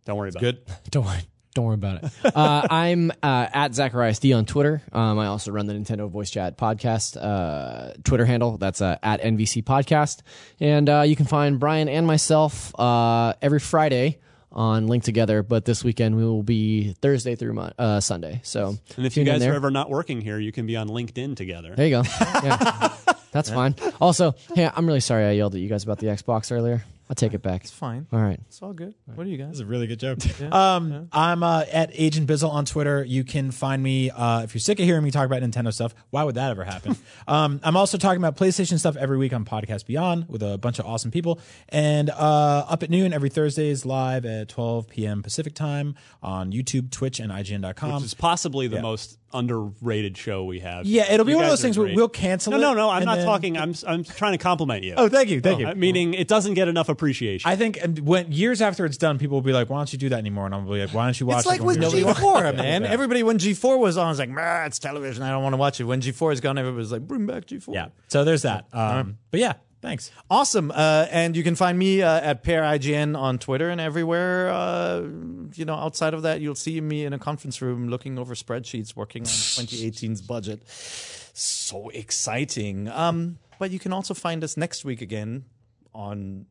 don't worry about good. it. [laughs] Don't worry. Don't worry about it. [laughs] Uh, I'm uh, at Zacharias D on Twitter. Um, I also run the Nintendo Voice Chat podcast uh, Twitter handle. That's uh, at NVC Podcast. And uh, you can find Brian and myself uh, every Friday on Link Together. But this weekend we will be Thursday through uh, Sunday. So And if you guys are ever not working here, you can be on LinkedIn together. there you go. Yeah. [laughs] That's fine. Also, hey, I'm really sorry I yelled at you guys about the Xbox earlier. I'll take it back. It's fine. All right. It's all good. What do you guys? That's a really good joke. [laughs] um, I'm uh, at Agent Bizzle on Twitter. You can find me uh, if you're sick of hearing me talk about Nintendo stuff. Why would that ever happen? [laughs] um, I'm also talking about PlayStation stuff every week on Podcast Beyond with a bunch of awesome people. And uh, up at noon every Thursdays live at 12 p.m. Pacific time on YouTube, Twitch, and IGN.com. Which is possibly the most underrated show we have. Yeah, it'll be You one of those are things where we'll cancel No, it. no, no. I'm not then- talking. I'm I'm trying to compliment you. Oh, thank you, thank you. Uh, meaning it doesn't get enough appreciation. I think and when years after it's done, people will be like, "Why don't you do that anymore?" And I'll be like, "Why don't you watch?" It? It's like with G4, man. Everybody, when G4 was on, was like, "Meh, it's television. I don't want to watch it. When G4 is gone, everybody's like, bring back G4. Yeah. So there's that. Um, But yeah, thanks. Awesome. Uh, and you can find me uh, at PeerIGN on Twitter and everywhere. Uh, you know, outside of that, you'll see me in a conference room looking over spreadsheets working on [laughs] 2018's budget. So exciting. Um, but you can also find us next week again on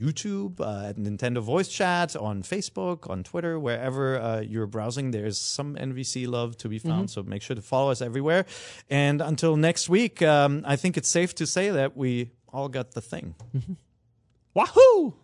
YouTube, uh, at Nintendo Voice Chat, on Facebook, on Twitter, wherever uh, you're browsing. There's some NVC love to be found, so make sure to follow us everywhere. And until next week, um, I think it's safe to say that we all got the thing. Mm-hmm. Wahoo!